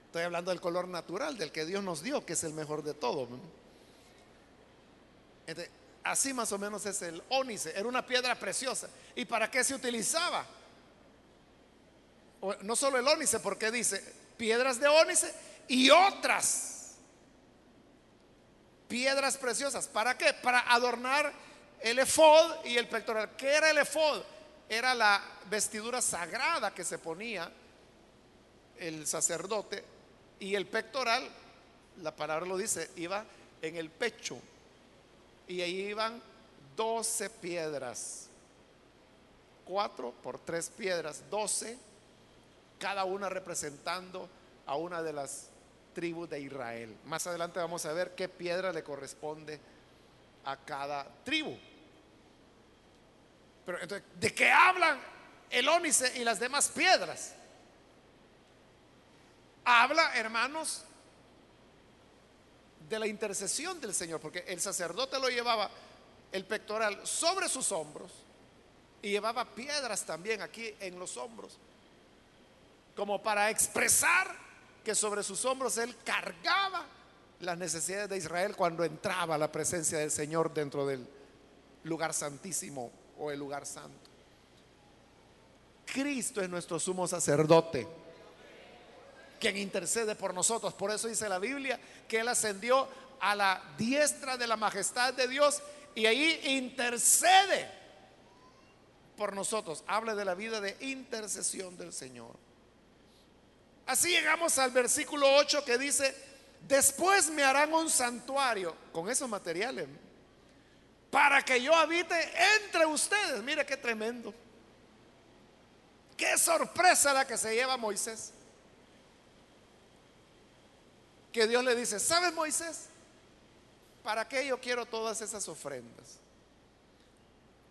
Estoy hablando del color natural, del que Dios nos dio, que es el mejor de todo. así más o menos es el ónice. Era una piedra preciosa. ¿Y para qué se utilizaba? no solo el ónice, porque dice piedras de ónice y otras piedras preciosas. ¿Para qué? Para adornar el efod y el pectoral. ¿Qué era el efod? Era la vestidura sagrada que se ponía el sacerdote y el pectoral, la palabra lo dice, iba en el pecho y ahí iban 12 piedras, cuatro por tres piedras, 12, cada una representando a una de las tribus de Israel. Más adelante vamos a ver qué piedra le corresponde a cada tribu. Pero entonces, ¿de qué hablan el ónice y las demás piedras? Habla, hermanos, de la intercesión del Señor, porque el sacerdote lo llevaba el pectoral sobre sus hombros y llevaba piedras también aquí en los hombros, como para expresar que sobre sus hombros él cargaba las necesidades de Israel cuando entraba la presencia del Señor dentro del lugar santísimo o el lugar santo. Cristo es nuestro sumo sacerdote, quien intercede por nosotros. Por eso dice la Biblia que Él ascendió a la diestra de la majestad de Dios y ahí intercede por nosotros. Habla de la vida de intercesión del Señor. Así llegamos al versículo 8 que dice, después me harán un santuario con esos materiales para que yo habite entre ustedes. Mire qué tremendo. Qué sorpresa la que se lleva Moisés. Que Dios le dice, ¿sabes Moisés? ¿Para qué yo quiero todas esas ofrendas?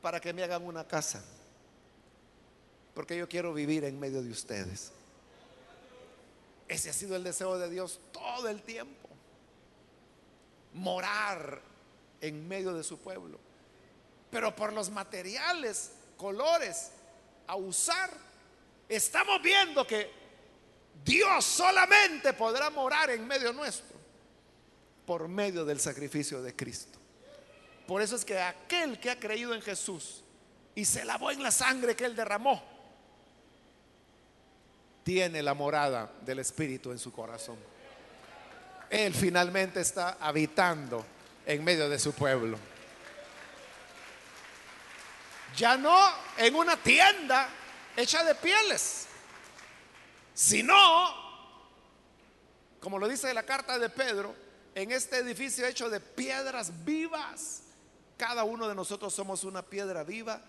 Para que me hagan una casa. Porque yo quiero vivir en medio de ustedes. Ese ha sido el deseo de Dios todo el tiempo. Morar en medio de su pueblo. Pero por los materiales, colores a usar, estamos viendo que Dios solamente podrá morar en medio nuestro por medio del sacrificio de Cristo. Por eso es que aquel que ha creído en Jesús y se lavó en la sangre que él derramó, tiene la morada del Espíritu en su corazón. Él finalmente está habitando en medio de su pueblo. Ya no en una tienda hecha de pieles, sino, como lo dice la carta de Pedro, en este edificio hecho de piedras vivas. Cada uno de nosotros somos una piedra viva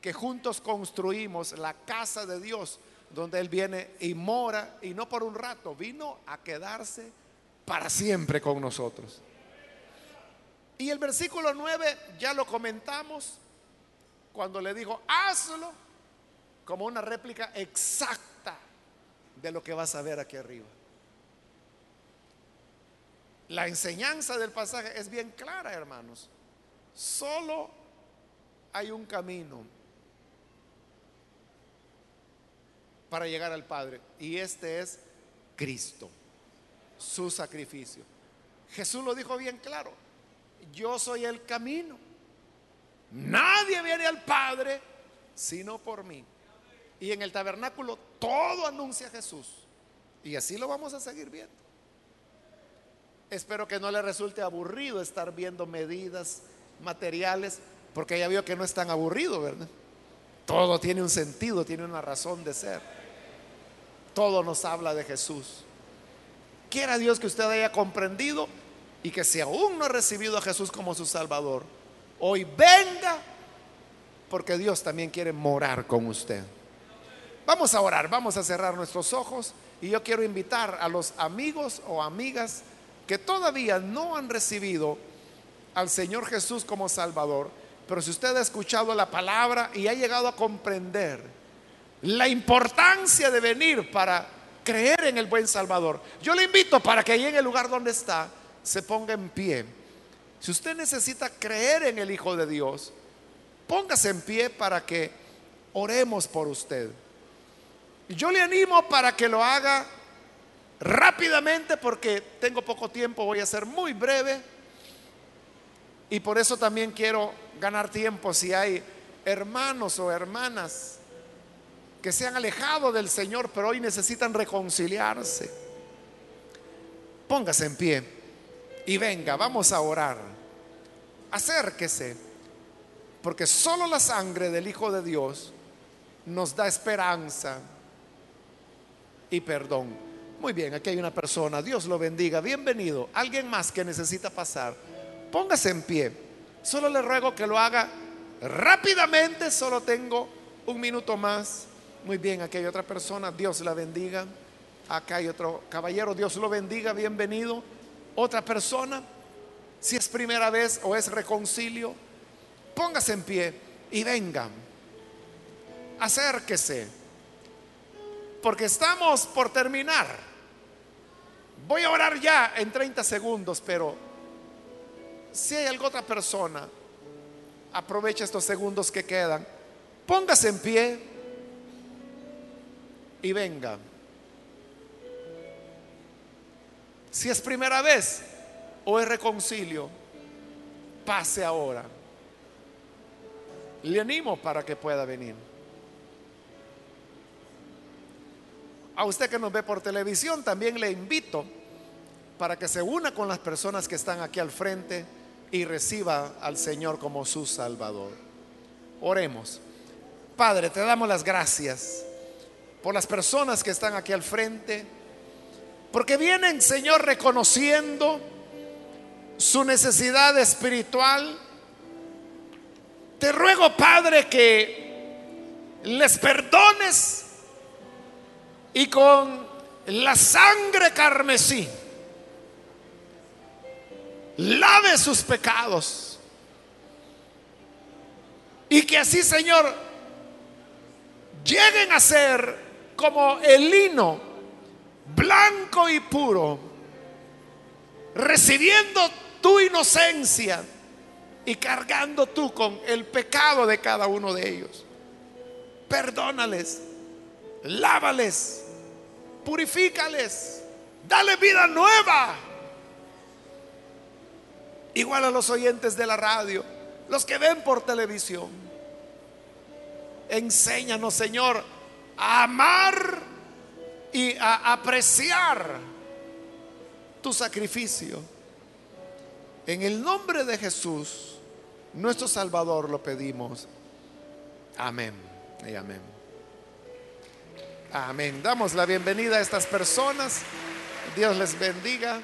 que juntos construimos la casa de Dios, donde Él viene y mora, y no por un rato, vino a quedarse para siempre con nosotros. Y el versículo 9 ya lo comentamos cuando le dijo, hazlo como una réplica exacta de lo que vas a ver aquí arriba. La enseñanza del pasaje es bien clara, hermanos. Solo hay un camino para llegar al Padre y este es Cristo, su sacrificio. Jesús lo dijo bien claro yo soy el camino. Nadie viene al Padre sino por mí. Y en el tabernáculo todo anuncia a Jesús. Y así lo vamos a seguir viendo. Espero que no le resulte aburrido estar viendo medidas materiales, porque ya vio que no es tan aburrido, ¿verdad? Todo tiene un sentido, tiene una razón de ser. Todo nos habla de Jesús. Quiera Dios que usted haya comprendido y que si aún no ha recibido a Jesús como su Salvador, hoy venga porque Dios también quiere morar con usted. Vamos a orar, vamos a cerrar nuestros ojos y yo quiero invitar a los amigos o amigas que todavía no han recibido al Señor Jesús como Salvador, pero si usted ha escuchado la palabra y ha llegado a comprender la importancia de venir para creer en el buen Salvador. Yo le invito para que ahí en el lugar donde está se ponga en pie. Si usted necesita creer en el Hijo de Dios, póngase en pie para que oremos por usted. Yo le animo para que lo haga rápidamente porque tengo poco tiempo, voy a ser muy breve. Y por eso también quiero ganar tiempo si hay hermanos o hermanas que se han alejado del Señor, pero hoy necesitan reconciliarse. Póngase en pie y venga, vamos a orar. Acérquese, porque solo la sangre del Hijo de Dios nos da esperanza y perdón. Muy bien, aquí hay una persona, Dios lo bendiga, bienvenido. Alguien más que necesita pasar, póngase en pie. Solo le ruego que lo haga rápidamente, solo tengo un minuto más. Muy bien, aquí hay otra persona, Dios la bendiga. Acá hay otro caballero, Dios lo bendiga, bienvenido. Otra persona, si es primera vez o es reconcilio, póngase en pie y venga. Acérquese, porque estamos por terminar. Voy a orar ya en 30 segundos, pero si hay alguna otra persona, aprovecha estos segundos que quedan. Póngase en pie y venga. Si es primera vez o es reconcilio, pase ahora. Le animo para que pueda venir. A usted que nos ve por televisión, también le invito para que se una con las personas que están aquí al frente y reciba al Señor como su Salvador. Oremos. Padre, te damos las gracias por las personas que están aquí al frente, porque vienen, Señor, reconociendo su necesidad espiritual. Te ruego, Padre, que les perdones y con la sangre carmesí lave sus pecados. Y que así, Señor, lleguen a ser como el lino blanco y puro, recibiendo tu inocencia y cargando tú con el pecado de cada uno de ellos. Perdónales, lávales, purifícales, dale vida nueva. Igual a los oyentes de la radio, los que ven por televisión. Enséñanos, Señor, a amar y a apreciar tu sacrificio. En el nombre de Jesús, nuestro Salvador, lo pedimos. Amén y amén. Amén. Damos la bienvenida a estas personas. Dios les bendiga.